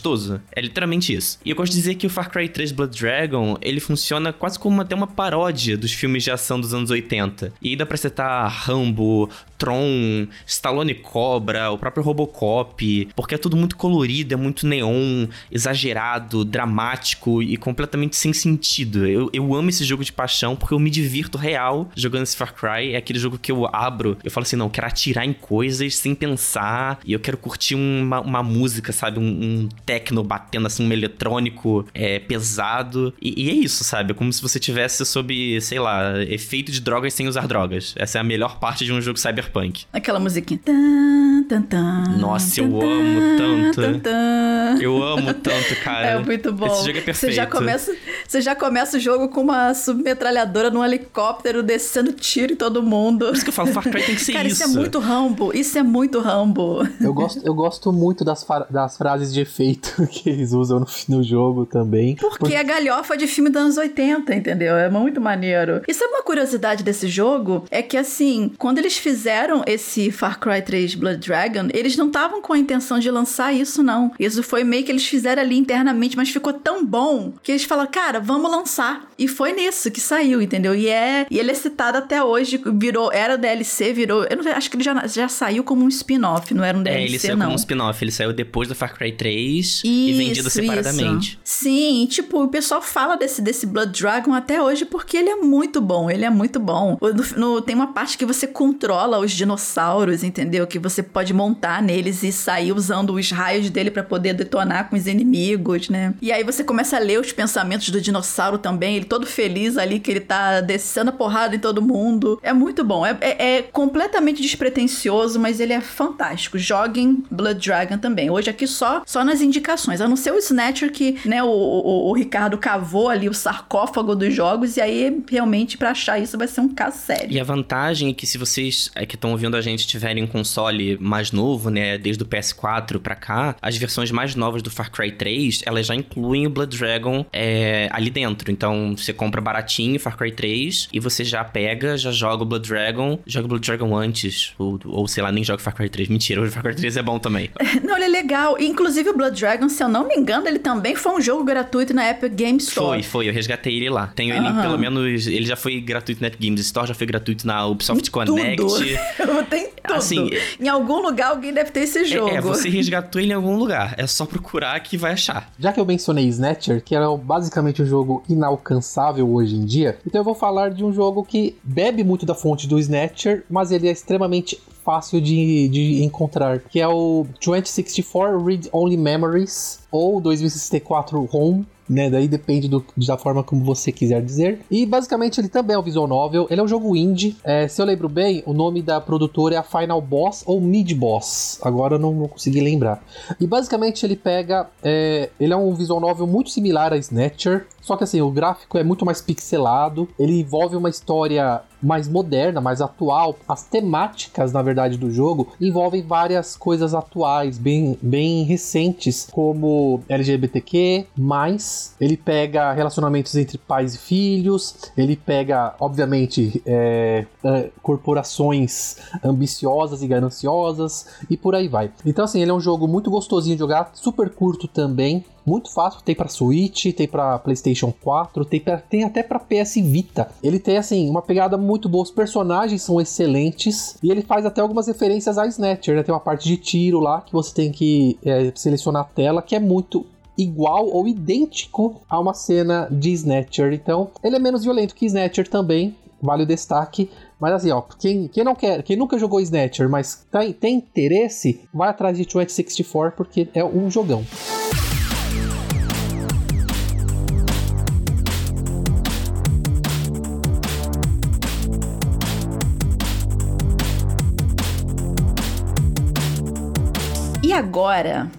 É literalmente isso. E eu gosto de dizer que o Far Cry 3 Blood Dragon, ele funciona quase como até uma paródia dos filmes de ação dos anos 80. E dá pra citar Rambo, Tron, Stallone Cobra, o próprio Robocop, porque é tudo muito colorido, é muito neon, exagerado, dramático e completamente sem sentido. Eu, eu amo esse jogo de paixão porque eu me divirto real jogando esse Far Cry. É aquele jogo que eu abro, eu falo assim, não, eu quero atirar em coisas sem pensar e eu quero curtir uma, uma música, sabe? Um, um techno batendo assim, um eletrônico é, pesado. E, e é isso, sabe? É como se você tivesse sob, sei lá, efeito de drogas sem usar drogas. Essa é a melhor parte de um jogo cyberpunk. Aquela musiquinha. Tan, tan, tan, Nossa, eu amo tanto. tan, tan. Eu amo tanto, cara. É muito bom. Esse jogo é perfeito. Você já começa, você já começa o jogo com uma submetralhadora num helicóptero descendo tiro em todo mundo. Por isso que eu falo, Far Cry tem que ser Cara, isso. isso é muito Rambo. Isso é muito Rambo. Eu gosto, eu gosto muito das, das frases de efeito que eles usam no, no jogo também. Porque é galhofa de filme dos anos 80, entendeu? É muito maneiro. E sabe uma curiosidade desse jogo? É que, assim, quando eles fizeram esse Far Cry 3 Blood Dragon, eles não estavam com a intenção de lançar isso, não. Isso foi meio que eles fizeram ali internamente, mas ficou tão bom que eles falaram, cara, vamos lançar. E foi nisso que saiu, entendeu? E é. E ele é citado até hoje, virou. Era DLC, virou. Eu não acho que ele já, já saiu como um spin-off, não era um É, DLC, ele saiu não. como um spin-off. Ele saiu depois do Far Cry 3 e Isso, vendido separadamente. isso. Sim, tipo, o pessoal fala desse, desse Blood Dragon até hoje porque ele é muito bom, ele é muito bom. No- no- tem uma parte que você controla os dinossauros, entendeu? Que você pode montar neles e sair usando os raios dele pra poder detonar com os inimigos, né? E aí você começa a ler os pensamentos do dinossauro também, ele todo feliz ali que ele tá descendo a porrada em todo mundo. É muito bom. É, é, é completamente despretensioso, mas ele é fantástico. Joguem Blood Dragon também. Hoje aqui só, só nas indicações. A não ser o Snatcher que, né, o, o, o Ricardo cavou ali o sarcófago dos jogos e aí realmente para achar isso vai ser um caso sério. E a vantagem é que se vocês é, que estão ouvindo a gente tiverem um console mais novo, né, desde o PS4 para cá, as versões mais novas do Far Cry 3, elas já incluem o Blood Dragon é, ali dentro. Então você compra baratinho Far Cry 3 e você já pega, já joga o Blood Dragon, joga o Blood Dragon antes, ou, ou sei lá, nem joga Far Cry 3. Mentira, o Far Cry 3 é bom também. não, ele é legal. Inclusive o Blood Dragon, se eu não me engano, ele também foi um jogo gratuito na Epic Games Store. Foi, foi. Eu resgatei ele lá. Tenho ele, pelo menos, ele já foi gratuito na Epic Games Store, já foi gratuito na Ubisoft Connect. Tem tudo. Assim, em algum lugar alguém deve ter esse jogo. É, você resgatou ele em algum lugar. É só procurar que vai achar. Já que eu mencionei Snatcher, que é basicamente um jogo inalcançável hoje em dia, então eu vou falar de um jogo que bebe muito da fonte do Snatcher, mas ele é extremamente fácil de, de encontrar, que é o 2064 Read Only Memories ou 2064 Home, né? Daí depende do, da forma como você quiser dizer. E basicamente ele também é um visual novel. Ele é um jogo indie. É, se eu lembro bem, o nome da produtora é a Final Boss ou Mid Boss. Agora eu não, não consegui lembrar. E basicamente ele pega. É, ele é um visual novel muito similar a Snatcher. Só que assim, o gráfico é muito mais pixelado, ele envolve uma história mais moderna, mais atual. As temáticas, na verdade, do jogo envolvem várias coisas atuais, bem, bem recentes, como LGBTQ, mais ele pega relacionamentos entre pais e filhos, ele pega, obviamente, é, é, corporações ambiciosas e gananciosas e por aí vai. Então, assim, ele é um jogo muito gostosinho de jogar, super curto também muito fácil, tem para Switch, tem para PlayStation 4, tem, pra, tem até para PS Vita. Ele tem assim uma pegada muito boa, os personagens são excelentes e ele faz até algumas referências a Snatcher, né? Tem uma parte de tiro lá que você tem que é, selecionar a tela que é muito igual ou idêntico a uma cena de Snatcher. Então, ele é menos violento que Snatcher também, vale o destaque. Mas assim, ó, quem, quem não quer, quem nunca jogou Snatcher, mas tem, tem interesse, vai atrás de 2064 porque é um jogão. E agora?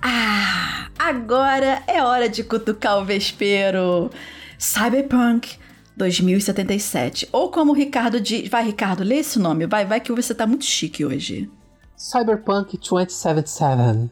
Ah, agora é hora de cutucar o vespeiro. Cyberpunk 2077. Ou como o Ricardo diz. Vai, Ricardo, lê esse nome. Vai, vai que você tá muito chique hoje. Cyberpunk 2077.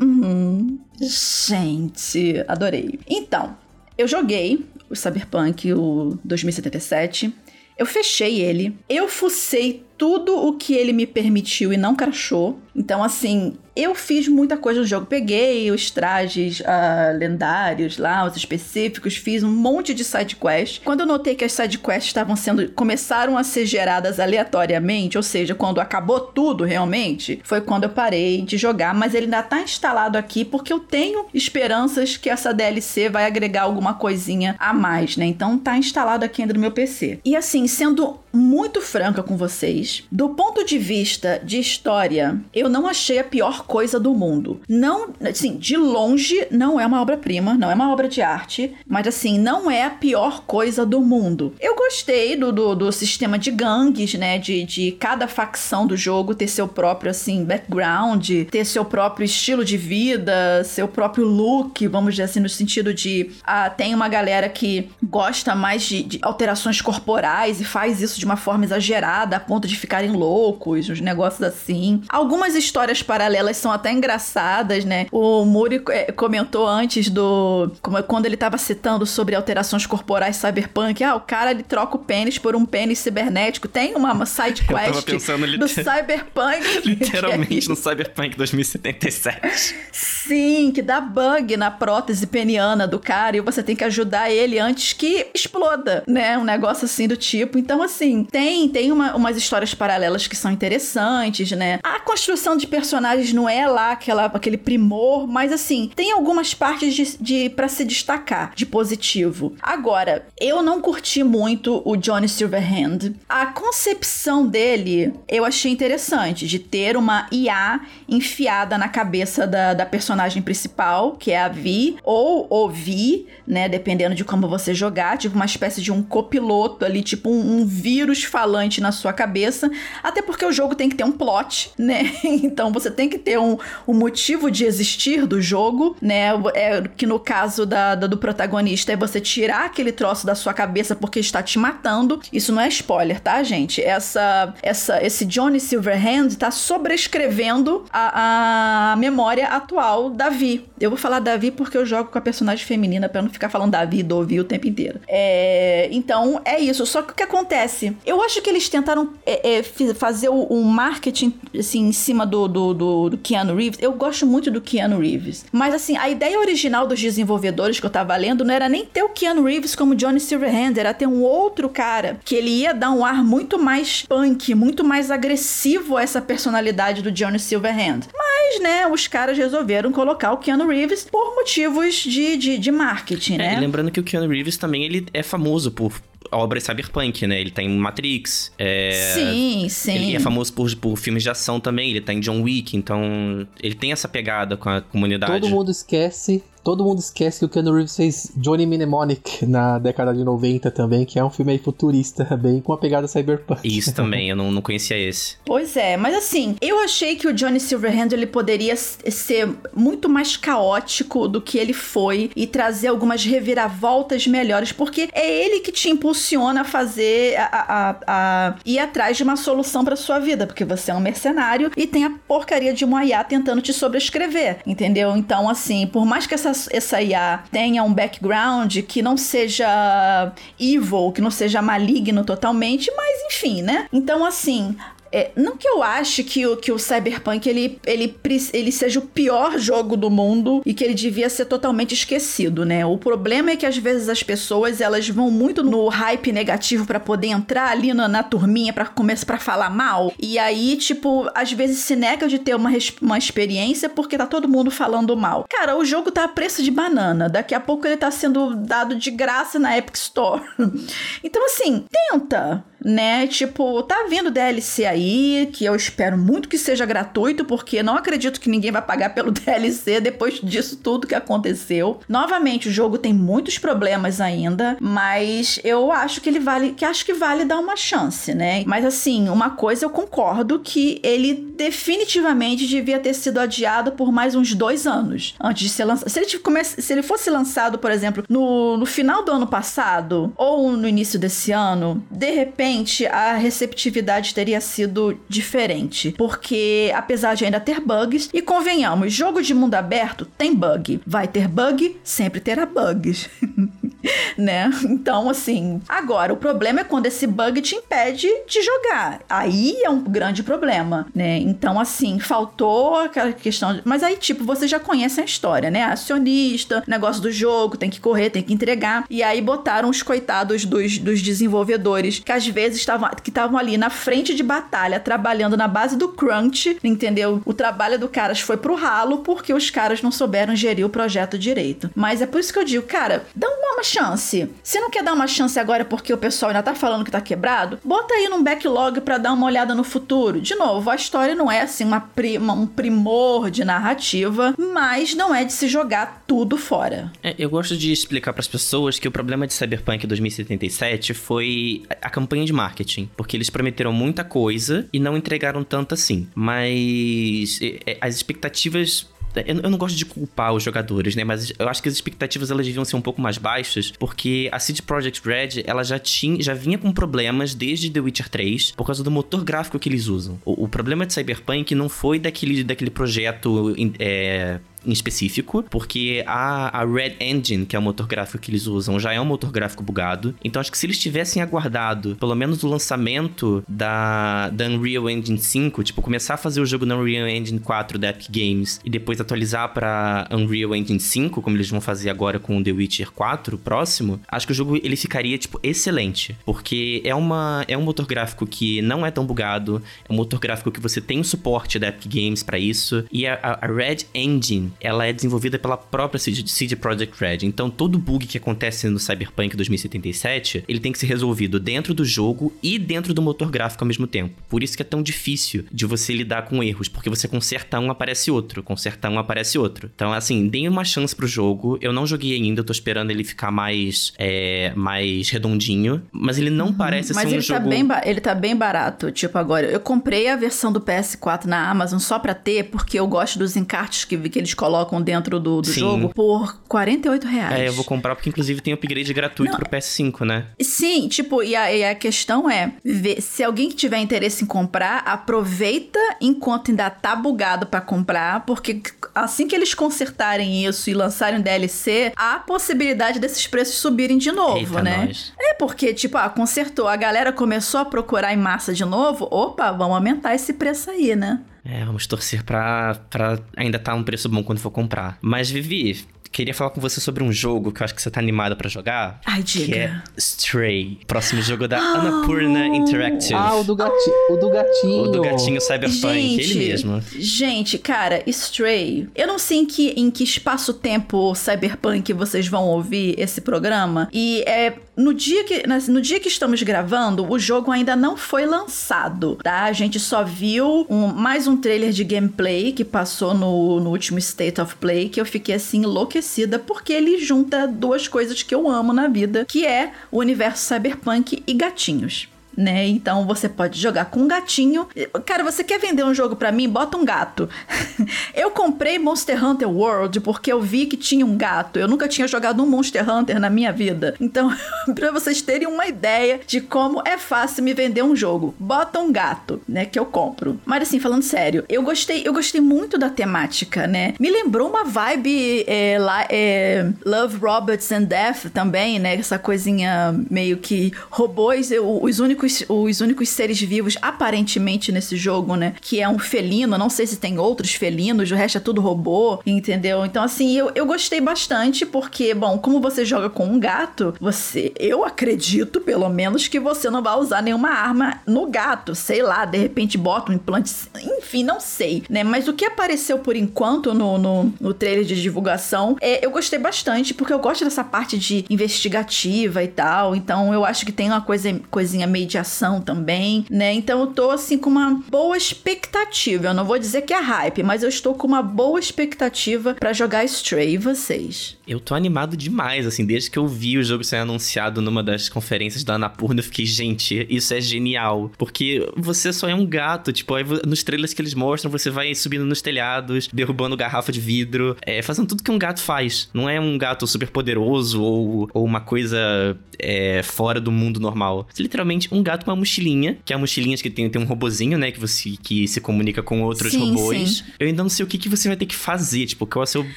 Hum, gente, adorei. Então, eu joguei o Cyberpunk, o 2077. Eu fechei ele. Eu fucei tudo o que ele me permitiu e não crachou. Então, assim, eu fiz muita coisa no jogo. Peguei os trajes uh, lendários lá, os específicos, fiz um monte de side quest. Quando eu notei que as side quests estavam sendo começaram a ser geradas aleatoriamente, ou seja, quando acabou tudo realmente, foi quando eu parei de jogar, mas ele ainda tá instalado aqui porque eu tenho esperanças que essa DLC vai agregar alguma coisinha a mais, né? Então tá instalado aqui ainda no meu PC. E assim, sendo muito franca com vocês, do ponto de vista de história, eu não achei a pior coisa do mundo. Não, assim, de longe não é uma obra-prima, não é uma obra de arte, mas assim, não é a pior coisa do mundo. Eu gostei do, do, do sistema de gangues, né? De, de cada facção do jogo ter seu próprio, assim, background, ter seu próprio estilo de vida, seu próprio look, vamos dizer assim, no sentido de ah, tem uma galera que gosta mais de, de alterações corporais e faz isso de uma forma exagerada a ponto de ficarem loucos, uns negócios assim. Algumas histórias paralelas são até engraçadas, né? O Muri é, comentou antes do. Como, quando ele tava citando sobre alterações corporais cyberpunk. Ah, o cara ele troca o pênis por um pênis cibernético. Tem uma side quest do cyberpunk. Literalmente no cyberpunk 2077. Sim, que dá bug na prótese peniana do cara e você tem que ajudar ele antes que exploda, né? Um negócio assim do tipo. Então, assim, tem, tem uma, umas histórias histórias paralelas que são interessantes, né? A construção de personagens não é lá aquela, aquele primor, mas assim, tem algumas partes de, de para se destacar de positivo. Agora, eu não curti muito o Johnny Silverhand. A concepção dele eu achei interessante, de ter uma IA enfiada na cabeça da, da personagem principal, que é a Vi, ou o Vi, né? Dependendo de como você jogar, tipo uma espécie de um copiloto ali, tipo um, um vírus falante na sua cabeça. Até porque o jogo tem que ter um plot, né? Então você tem que ter um, um motivo de existir do jogo, né? É, que no caso da, da, do protagonista é você tirar aquele troço da sua cabeça porque está te matando. Isso não é spoiler, tá, gente? Essa, essa, esse Johnny Silverhand tá sobrescrevendo a, a memória atual da Vi. Eu vou falar Davi porque eu jogo com a personagem feminina para não ficar falando Davi, Dovi o tempo inteiro. É, então é isso. Só que o que acontece? Eu acho que eles tentaram é, é, fazer o, um marketing assim em cima do, do, do, do, Keanu Reeves. Eu gosto muito do Keanu Reeves. Mas assim, a ideia original dos desenvolvedores que eu tava lendo não era nem ter o Keanu Reeves como Johnny Silverhand, era ter um outro cara que ele ia dar um ar muito mais punk, muito mais agressivo a essa personalidade do Johnny Silverhand. Mas, né, os caras resolveram colocar o Keanu Reeves por motivos de, de, de marketing, é, né? lembrando que o Keanu Reeves também ele é famoso por obras cyberpunk, né? Ele tá em Matrix. É... Sim, sim. Ele é famoso por, por filmes de ação também. Ele tá em John Wick, então ele tem essa pegada com a comunidade. Todo mundo esquece Todo mundo esquece que o Keanu Reeves fez Johnny Mnemonic na década de 90 também, que é um filme aí futurista, bem com uma pegada cyberpunk. Isso também, eu não, não conhecia esse. Pois é, mas assim, eu achei que o Johnny Silverhand ele poderia ser muito mais caótico do que ele foi e trazer algumas reviravoltas melhores, porque é ele que te impulsiona a fazer, a, a, a ir atrás de uma solução para sua vida, porque você é um mercenário e tem a porcaria de uma IA tentando te sobrescrever, entendeu? Então, assim, por mais que essa essa IA tenha um background que não seja evil, que não seja maligno totalmente, mas enfim, né? Então, assim, é, não que eu ache que o, que o Cyberpunk ele, ele, ele seja o pior jogo do mundo e que ele devia ser totalmente esquecido, né? O problema é que às vezes as pessoas elas vão muito no hype negativo para poder entrar ali na, na turminha para começar para falar mal e aí tipo às vezes se nega de ter uma, uma experiência porque tá todo mundo falando mal. Cara, o jogo tá a preço de banana. Daqui a pouco ele tá sendo dado de graça na Epic Store. então assim, tenta né? Tipo, tá vindo DLC aí, que eu espero muito que seja gratuito, porque não acredito que ninguém vai pagar pelo DLC depois disso tudo que aconteceu. Novamente, o jogo tem muitos problemas ainda, mas eu acho que ele vale, que acho que vale dar uma chance, né? Mas assim, uma coisa eu concordo que ele definitivamente devia ter sido adiado por mais uns dois anos antes de ser lançado. Se ele, comece, se ele fosse lançado, por exemplo, no, no final do ano passado ou no início desse ano, de repente provavelmente a receptividade teria sido diferente. Porque, apesar de ainda ter bugs, e convenhamos, jogo de mundo aberto tem bug. Vai ter bug, sempre terá bugs. né? Então, assim, agora o problema é quando esse bug te impede de jogar. Aí é um grande problema, né? Então, assim, faltou aquela questão. De... Mas aí, tipo, você já conhece a história, né? Acionista, negócio do jogo, tem que correr, tem que entregar. E aí botaram os coitados dos, dos desenvolvedores, que às vezes estavam que estavam ali na frente de batalha, trabalhando na base do crunch, entendeu? O trabalho do caras foi pro ralo porque os caras não souberam gerir o projeto direito. Mas é por isso que eu digo, cara, dá uma chance. Se não quer dar uma chance agora porque o pessoal ainda tá falando que tá quebrado, bota aí num backlog para dar uma olhada no futuro. De novo, a história não é assim uma, pri uma um primor de narrativa, mas não é de se jogar tudo fora. É, eu gosto de explicar para as pessoas que o problema de Cyberpunk 2077 foi a campanha de marketing, porque eles prometeram muita coisa e não entregaram tanto assim. Mas as expectativas eu, não gosto de culpar os jogadores, né? Mas eu acho que as expectativas elas deviam ser um pouco mais baixas, porque a CD Projekt Red, ela já tinha, já vinha com problemas desde The Witcher 3 por causa do motor gráfico que eles usam. O, o problema de Cyberpunk não foi daquele, daquele projeto é, em específico, porque a, a Red Engine, que é o motor gráfico que eles usam, já é um motor gráfico bugado. Então acho que se eles tivessem aguardado pelo menos o lançamento da, da Unreal Engine 5, tipo, começar a fazer o jogo na Unreal Engine 4 da Epic Games e depois atualizar para Unreal Engine 5, como eles vão fazer agora com o The Witcher 4 próximo, acho que o jogo ele ficaria, tipo, excelente. Porque é, uma, é um motor gráfico que não é tão bugado, é um motor gráfico que você tem o suporte da Epic Games para isso, e a, a, Red Engine, ela é desenvolvida pela própria CD, CD Projekt Red. Então todo bug que acontece no Cyberpunk 2077, ele tem que ser resolvido dentro do jogo e dentro do motor gráfico ao mesmo tempo. Por isso que é tão difícil de você lidar com erros, porque você conserta um, aparece outro, conserta um, aparece outro. Então, assim, deem uma chance pro jogo. Eu não joguei ainda, eu tô esperando ele ficar mais, é, mais redondinho, mas ele não uhum, parece mas ser um jogo... Tá bem, ele tá bem barato, tipo agora. Eu comprei a versão do PS4 na Amazon só pra ter, porque eu gosto dos encartes que, que eles colocam dentro do, do jogo por 48 reais. É, eu vou comprar porque inclusive tem upgrade gratuito não, pro PS5, né? Sim, tipo, e a, e a questão é, ver, se alguém tiver interesse em comprar, aproveita enquanto ainda tá bugado para comprar, porque assim que eles consertarem isso e lançarem o DLC, há a possibilidade desses preços subirem de novo, Eita né? Nós. É porque, tipo, ah, consertou, a galera começou a procurar em massa de novo, opa, vamos aumentar esse preço aí, né? É, vamos torcer pra, pra ainda tá um preço bom quando for comprar. Mas, Vivi, queria falar com você sobre um jogo que eu acho que você tá animada para jogar. Ai, diga. Que é Stray. Próximo jogo da oh. Annapurna Interactive. Ah, o do, gati o do gatinho. O do gatinho Cyberpunk, gente, ele mesmo. Gente, cara, Stray. Eu não sei em que, em que espaço-tempo Cyberpunk vocês vão ouvir esse programa. E é no dia que no dia que estamos gravando, o jogo ainda não foi lançado, tá? A gente só viu um, mais um trailer de gameplay que passou no, no último State of Play que eu fiquei assim enlouquecida porque ele junta duas coisas que eu amo na vida, que é o universo cyberpunk e gatinhos né? Então você pode jogar com um gatinho. Cara, você quer vender um jogo para mim? Bota um gato. eu comprei Monster Hunter World porque eu vi que tinha um gato. Eu nunca tinha jogado um Monster Hunter na minha vida. Então, para vocês terem uma ideia de como é fácil me vender um jogo, bota um gato, né, que eu compro. Mas assim, falando sério, eu gostei, eu gostei muito da temática, né? Me lembrou uma vibe é, lá, é, Love, Robots and Death também, né? Essa coisinha meio que robôs, os únicos únicos, os únicos seres vivos aparentemente nesse jogo, né? Que é um felino, não sei se tem outros felinos, o resto é tudo robô, entendeu? Então, assim, eu, eu gostei bastante porque, bom, como você joga com um gato, você, eu acredito, pelo menos, que você não vai usar nenhuma arma no gato, sei lá, de repente bota um implante, enfim, não sei, né? Mas o que apareceu por enquanto no, no, no trailer de divulgação, é, eu gostei bastante porque eu gosto dessa parte de investigativa e tal, então eu acho que tem uma coisa, coisinha meio de ação também, né? Então eu tô assim com uma boa expectativa. Eu não vou dizer que é hype, mas eu estou com uma boa expectativa para jogar Stray e vocês. Eu tô animado demais, assim, desde que eu vi o jogo ser anunciado numa das conferências da Anapurna, eu fiquei, gente, isso é genial. Porque você só é um gato, tipo, aí nos trailers que eles mostram, você vai subindo nos telhados, derrubando garrafa de vidro, é, fazendo tudo que um gato faz. Não é um gato super poderoso ou, ou uma coisa é, fora do mundo normal. É literalmente um gato com uma mochilinha, que é a mochilinha que tem, tem um robozinho, né? Que você que se comunica com outros sim, robôs. Sim. Eu ainda não sei o que, que você vai ter que fazer, tipo, qual é o seu.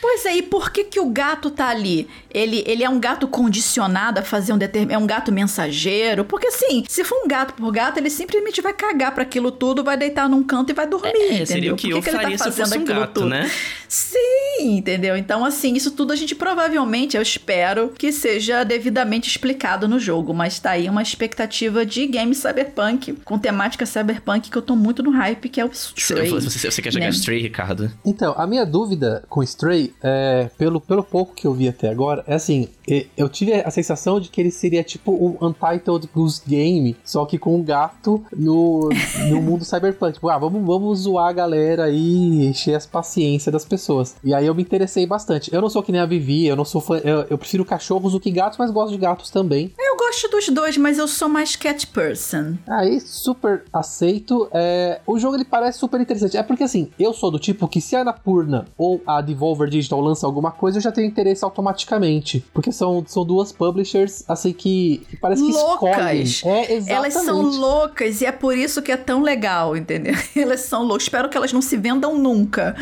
Pois é, e por que, que o gato tá ali? Ele, ele é um gato condicionado a fazer um determinado. É um gato mensageiro? Porque assim, se for um gato por gato, ele simplesmente vai cagar para aquilo tudo, vai deitar num canto e vai dormir. É, entendeu? seria o que, que eu que faria ele tá fazendo se fosse um gato, tudo? né? Sim, entendeu? Então, assim, isso tudo a gente provavelmente, eu espero que seja devidamente explicado no jogo. Mas tá aí uma expectativa de game cyberpunk, com temática cyberpunk, que eu tô muito no hype, que é o Stray. Você, você quer jogar né? Stray, Ricardo? Então, a minha dúvida com Stray, é, pelo, pelo pouco que eu vi até agora, é assim, eu tive a sensação de que ele seria tipo um Untitled Goose Game, só que com um gato no, no mundo cyberpunk. Tipo, ah, vamos, vamos zoar a galera e encher as paciências das pessoas. E aí eu me interessei bastante. Eu não sou que nem a Vivi, eu não sou fã, eu, eu prefiro cachorros do que gatos, mas gosto de gatos também. Eu gosto dos dois, mas eu sou mais cat person. Aí, super aceito. É, o jogo ele parece super interessante. É porque assim, eu sou do tipo que se a Anapurna ou a Devolver Digital lança alguma coisa, eu já tenho interesse automaticamente. Porque são, são duas publishers, assim, que, que parece que loucas. escolhem. É, exatamente. Elas são loucas e é por isso que é tão legal, entendeu? Elas são loucas. Espero que elas não se vendam nunca.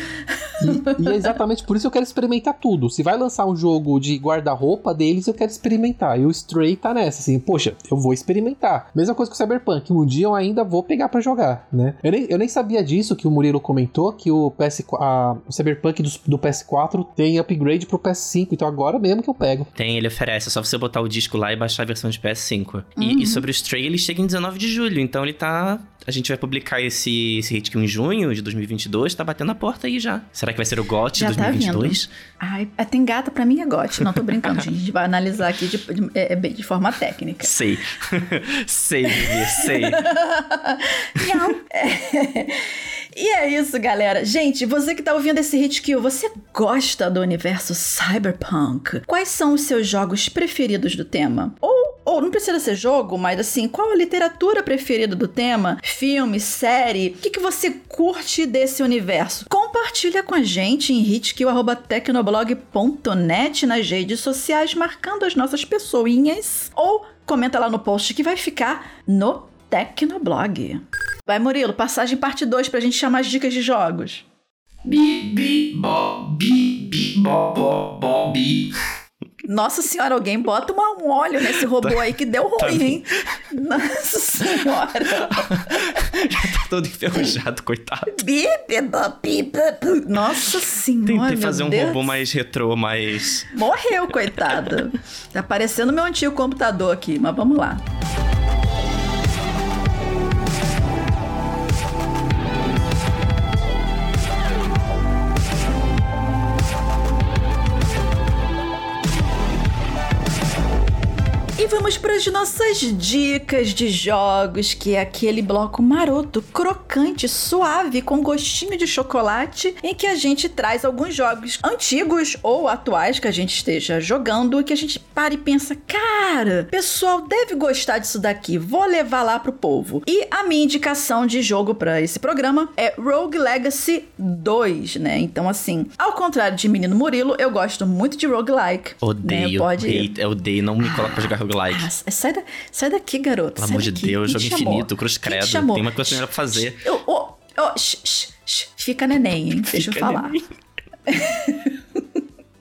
E, e, é exatamente por isso que eu quero experimentar tudo. Se vai lançar um jogo de guarda-roupa deles, eu quero experimentar. E o Stray tá nessa, assim, poxa, eu vou experimentar. Mesma coisa com o Cyberpunk, um dia eu ainda vou pegar para jogar, né? Eu nem, eu nem sabia disso que o Murilo comentou, que o, PS, a, o Cyberpunk do, do PS4 tem upgrade pro PS5, então agora mesmo que eu pego. Tem, ele oferece, é só você botar o disco lá e baixar a versão de PS5. Uhum. E, e, sobre o Stray, ele chega em 19 de julho, então ele tá... A gente vai publicar esse, esse hit em junho de 2022, tá batendo a porta aí já. Será que vai ser o GOT de 2022? Tá Ai, é, tem gata pra mim é GOT. Não tô brincando, gente. A gente vai analisar aqui de, de, é, de forma técnica. Sei. sei, sei. Não. E é isso, galera. Gente, você que tá ouvindo esse Hit Kill, você gosta do universo cyberpunk? Quais são os seus jogos preferidos do tema? Ou, ou não precisa ser jogo, mas assim, qual a literatura preferida do tema? Filme, série? O que, que você curte desse universo? Compartilha com a gente em hitkill.tecnoblog.net nas redes sociais, marcando as nossas pessoinhas. Ou comenta lá no post que vai ficar no Tecnoblog. Vai, Murilo, passagem parte 2 pra gente chamar as dicas de jogos. Bi, bi, bo, bi, bi, bo, bo, bi. Nossa senhora, alguém bota um óleo nesse robô aí que deu tá ruim, hein? Nossa senhora. Já tá todo enferrujado, coitado. Nossa senhora. Tentei fazer um Deus. robô mais retrô, mais. Morreu, coitado. Tá parecendo meu antigo computador aqui, mas vamos lá. Vamos para as nossas dicas de jogos, que é aquele bloco maroto, crocante, suave, com gostinho de chocolate, em que a gente traz alguns jogos antigos ou atuais que a gente esteja jogando e que a gente para e pensa, cara, pessoal deve gostar disso daqui, vou levar lá pro povo. E a minha indicação de jogo para esse programa é Rogue Legacy 2, né? Então, assim, ao contrário de Menino Murilo, eu gosto muito de roguelike. Odeio, né? Pode... hate, eu odeio, não me coloca pra jogar roguelike. Ah, sai, da, sai daqui, garoto. Pelo amor de daqui. Deus, jogo infinito, cruz credo. Tem uma coisa melhor pra fazer. Oh, oh, oh, shh, shh, shh. Fica neném, hein? Deixa eu Fica falar.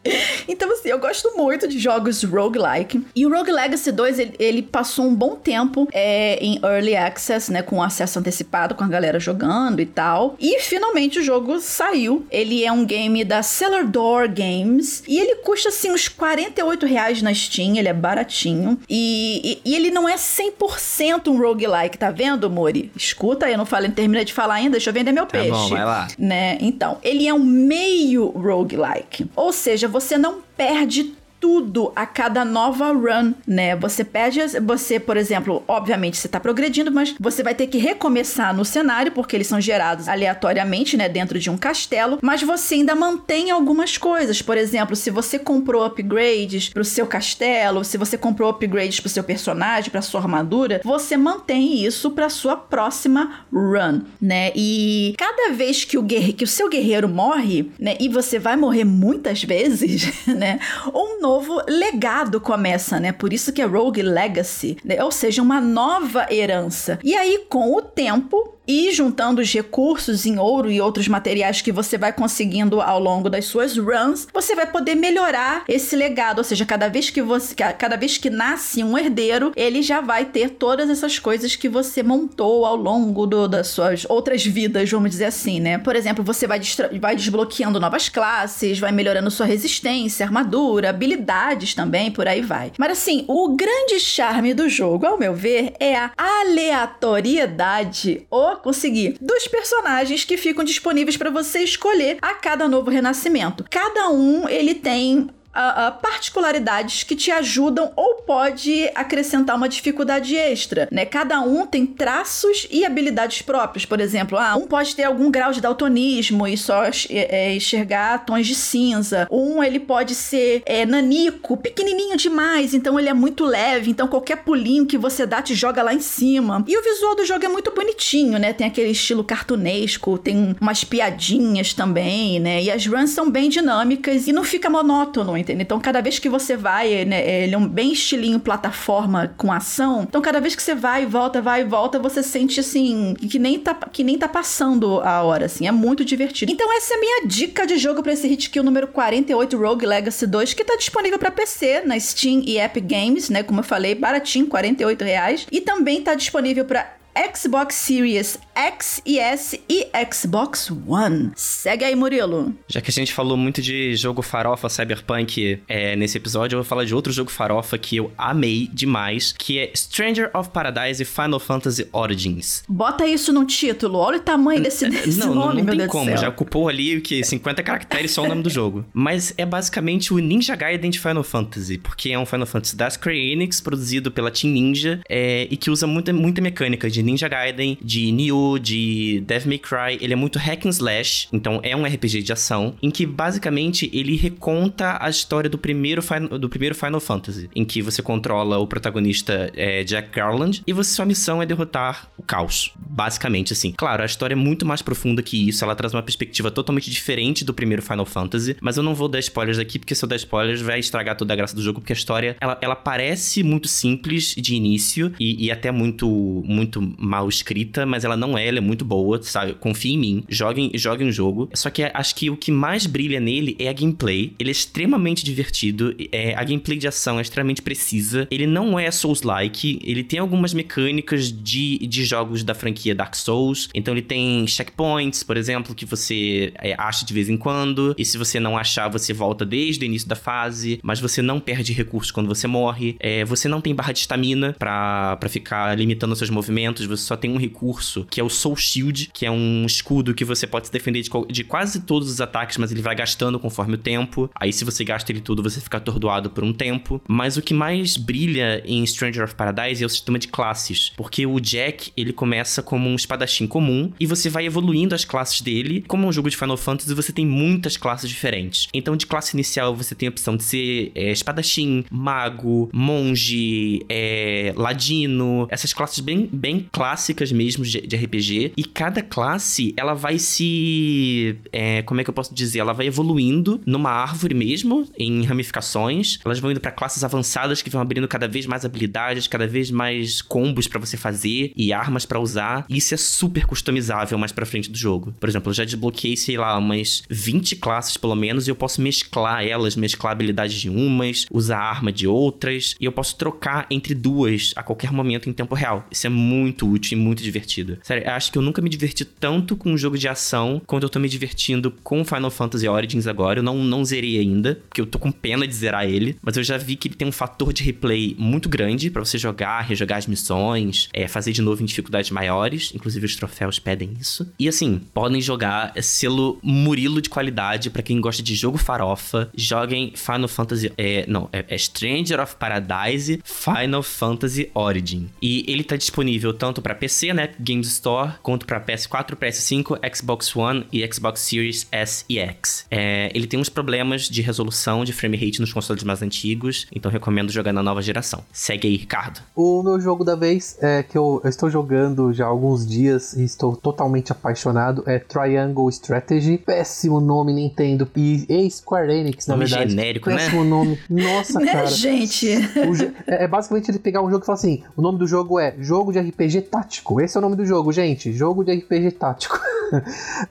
Então, assim, eu gosto muito de jogos roguelike. E o Rogue Legacy 2, ele, ele passou um bom tempo é, em Early Access, né? Com acesso antecipado, com a galera jogando e tal. E finalmente o jogo saiu. Ele é um game da Cellar Door Games. E ele custa, assim, uns 48 reais na Steam. Ele é baratinho. E, e, e ele não é 100% um roguelike, tá vendo, Mori? Escuta aí, eu não falei, não terminei de falar ainda. Deixa eu vender meu Tá peixe. bom, vai lá. Né? Então, ele é um meio roguelike. Ou seja, você não perde tudo a cada nova run, né? Você perde, você, por exemplo, obviamente você tá progredindo, mas você vai ter que recomeçar no cenário, porque eles são gerados aleatoriamente, né, dentro de um castelo, mas você ainda mantém algumas coisas. Por exemplo, se você comprou upgrades pro seu castelo, se você comprou upgrades pro seu personagem, pra sua armadura, você mantém isso pra sua próxima run, né? E cada vez que o, guerre que o seu guerreiro morre, né, e você vai morrer muitas vezes, né, um novo legado começa, né? Por isso que é Rogue Legacy, né? ou seja, uma nova herança. E aí, com o tempo, e juntando os recursos em ouro e outros materiais que você vai conseguindo ao longo das suas runs, você vai poder melhorar esse legado, ou seja, cada vez que você cada vez que nasce um herdeiro, ele já vai ter todas essas coisas que você montou ao longo do, das suas outras vidas, vamos dizer assim, né? Por exemplo, você vai, vai desbloqueando novas classes, vai melhorando sua resistência, armadura, habilidades também, por aí vai. Mas assim, o grande charme do jogo, ao meu ver, é a aleatoriedade, o conseguir dos personagens que ficam disponíveis para você escolher a cada novo renascimento. Cada um ele tem uh, particularidades que te ajudam ou pode acrescentar uma dificuldade extra, né? Cada um tem traços e habilidades próprios. Por exemplo, ah, um pode ter algum grau de daltonismo e só é, enxergar tons de cinza. Um ele pode ser é, nanico, pequenininho demais, então ele é muito leve, então qualquer pulinho que você dá te joga lá em cima. E o visual do jogo é muito bonitinho, né? Tem aquele estilo cartunesco, tem umas piadinhas também, né? E as runs são bem dinâmicas e não fica monótono. Então, cada vez que você vai, né, ele é um bem estilinho plataforma com ação. Então, cada vez que você vai e volta, vai e volta, você sente assim que nem tá, que nem tá passando a hora, assim. É muito divertido. Então, essa é a minha dica de jogo para esse hit kill número 48 Rogue Legacy 2, que tá disponível para PC na Steam e Epic Games, né? Como eu falei, baratinho, 48 reais. E também tá disponível para Xbox Series X e S e Xbox One. Segue aí, Murilo. Já que a gente falou muito de jogo farofa cyberpunk é, nesse episódio, eu vou falar de outro jogo farofa que eu amei demais, que é Stranger of Paradise Final Fantasy Origins. Bota isso no título. Olha o tamanho desse, desse não, nome, não, não meu tem Deus como, já ocupou ali o que 50 caracteres só o nome do jogo. Mas é basicamente o Ninja Gaiden de Final Fantasy, porque é um Final Fantasy da Square Enix, produzido pela Team Ninja, é, e que usa muita, muita mecânica de Ninja Gaiden, de Nioh, de Devil May Cry. Ele é muito hack and slash, então é um RPG de ação, em que basicamente ele reconta a história do primeiro, do primeiro Final Fantasy, em que você controla o protagonista é, Jack Garland, e você, sua missão é derrotar o caos. Basicamente, assim. Claro, a história é muito mais profunda que isso, ela traz uma perspectiva totalmente diferente do primeiro Final Fantasy, mas eu não vou dar spoilers aqui, porque se eu der spoilers vai estragar toda a graça do jogo, porque a história, ela, ela parece muito simples de início e, e até muito, muito mal escrita, mas ela não é, ela é muito boa, sabe? Confia em mim, joguem, joguem o jogo. Só que acho que o que mais brilha nele é a gameplay. Ele é extremamente divertido, é, a gameplay de ação é extremamente precisa. Ele não é Souls-like, ele tem algumas mecânicas de, de jogos da franquia Dark Souls. Então ele tem checkpoints, por exemplo, que você é, acha de vez em quando. E se você não achar, você volta desde o início da fase. Mas você não perde recursos quando você morre. É, você não tem barra de estamina pra ficar limitando seus movimentos. Você só tem um recurso que é o Soul Shield, que é um escudo que você pode se defender de, de quase todos os ataques, mas ele vai gastando conforme o tempo. Aí se você gasta ele tudo, você fica atordoado por um tempo. Mas o que mais brilha em Stranger of Paradise é o sistema de classes, porque o Jack, ele começa como um espadachim comum e você vai evoluindo as classes dele. Como é um jogo de Final Fantasy, você tem muitas classes diferentes. Então, de classe inicial, você tem a opção de ser é, espadachim, mago, monge, é, ladino, essas classes bem, bem clássicas mesmo de, de RPG. E cada classe, ela vai se. é, como é que eu posso dizer? Ela vai evoluindo numa árvore mesmo, em ramificações. Elas vão indo pra classes avançadas que vão abrindo cada vez mais habilidades, cada vez mais combos pra você fazer e armas pra usar. E isso é super customizável mais pra frente do jogo. Por exemplo, eu já desbloqueei, sei lá, umas 20 classes pelo menos, e eu posso mesclar elas, mesclar habilidades de umas, usar arma de outras, e eu posso trocar entre duas a qualquer momento em tempo real. Isso é muito útil e muito divertido. Sério, acho que eu nunca me diverti tanto com um jogo de ação quanto eu tô me divertindo com Final Fantasy Origins agora. Eu não, não zerei ainda, porque eu tô com pena de zerar ele, mas eu já vi que ele tem um fator de replay muito grande pra você jogar, rejogar as missões, é, fazer de novo em dificuldades maiores, inclusive os troféus pedem isso. E assim, podem jogar selo Murilo de qualidade pra quem gosta de jogo farofa. Joguem Final Fantasy, é, não, é, é Stranger of Paradise Final Fantasy Origin. E ele tá disponível tanto pra PC, né, Games Store, quanto pra PS4, PS5, Xbox One e Xbox Series S e X. É, ele tem uns problemas de resolução, de frame rate nos consoles mais antigos, então recomendo jogar na nova geração. Segue aí, Ricardo. O meu jogo da vez é que eu, eu estou jogando já há alguns dias e estou totalmente apaixonado é Triangle Strategy. Péssimo nome, Nintendo. E, e Square Enix, na Nome verdade. genérico, né? Péssimo nome. Nossa, Né, cara. gente? O é, é basicamente ele pegar um jogo e falar assim: o nome do jogo é Jogo de RPG Tático. Esse é o nome do jogo, gente. Jogo de RPG Tático.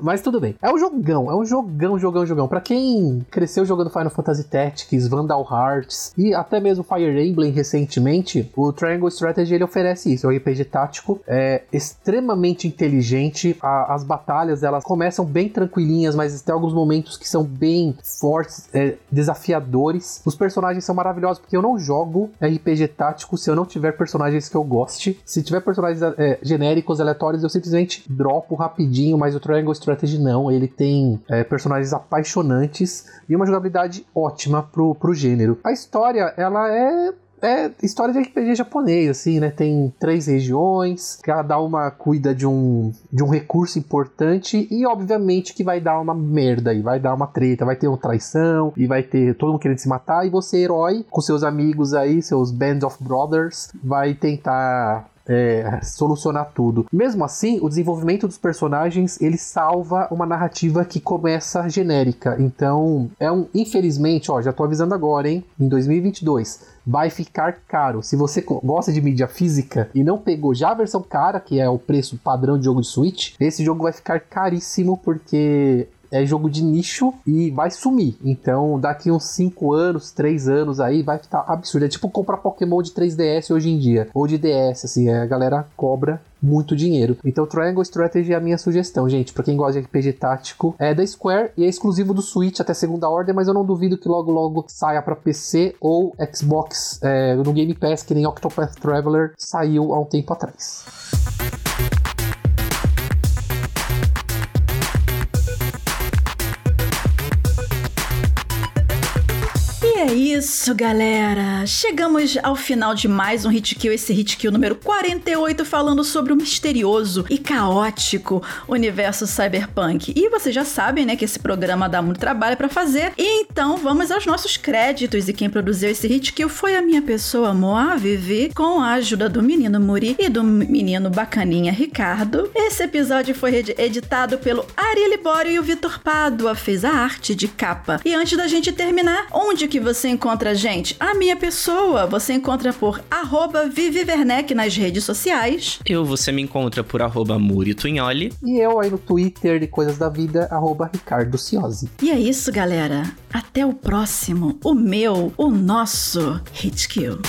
Mas tudo bem. É um jogão, é um jogão, jogão, jogão. Pra quem cresceu jogando Final Fantasy Tactics, Vandal Hearts e até mesmo Fire Emblem recentemente, o Triangle Strategy ele oferece isso. É um RPG tático, é extremamente inteligente. A- as batalhas elas começam bem tranquilinhas, mas tem alguns momentos que são bem fortes, é, desafiadores. Os personagens são maravilhosos porque eu não jogo RPG tático se eu não tiver personagens que eu goste. Se tiver personagens é, genéricos, aleatórios, eu simplesmente dropo rapidinho, mas o Triangle Strategy não. Ele tem é, personagens apaixonantes e uma jogabilidade ótima pro, pro gênero. A história, ela é é história de RPG japonês, assim, né? Tem três regiões, cada uma cuida de um, de um recurso importante e, obviamente, que vai dar uma merda e vai dar uma treta, vai ter uma traição e vai ter todo mundo querendo se matar e você, herói, com seus amigos aí, seus Band of Brothers, vai tentar é, solucionar tudo. Mesmo assim, o desenvolvimento dos personagens ele salva uma narrativa que começa genérica. Então, é um. Infelizmente, ó, já tô avisando agora, hein? Em 2022 vai ficar caro. Se você gosta de mídia física e não pegou já a versão cara, que é o preço padrão de jogo de Switch, esse jogo vai ficar caríssimo porque é jogo de nicho e vai sumir. Então, daqui uns 5 anos, 3 anos aí, vai ficar absurdo. É tipo comprar Pokémon de 3DS hoje em dia, ou de DS, assim, a galera cobra muito dinheiro. Então, Triangle Strategy é a minha sugestão, gente. Pra quem gosta de RPG tático, é da Square e é exclusivo do Switch até segunda ordem, mas eu não duvido que logo logo saia para PC ou Xbox é, no Game Pass, que nem Octopath Traveler saiu há um tempo atrás. Isso, galera. Chegamos ao final de mais um Hit Kill, esse Hit Kill número 48, falando sobre o misterioso e caótico universo cyberpunk. E vocês já sabem, né, que esse programa dá muito trabalho para fazer. Então, vamos aos nossos créditos. E quem produziu esse Hit Kill foi a minha pessoa, Moa Vivi, com a ajuda do menino Muri e do menino bacaninha Ricardo. Esse episódio foi editado pelo Ari Libório e o Vitor Pádua fez a arte de capa. E antes da gente terminar, onde que você você encontra a gente? A minha pessoa você encontra por arroba Vivi Werneck nas redes sociais. Eu, você me encontra por arroba Muritunholi. E eu aí no Twitter de Coisas da Vida, arroba Ricardo Ciosi. E é isso, galera. Até o próximo. O meu, o nosso Hit Kill.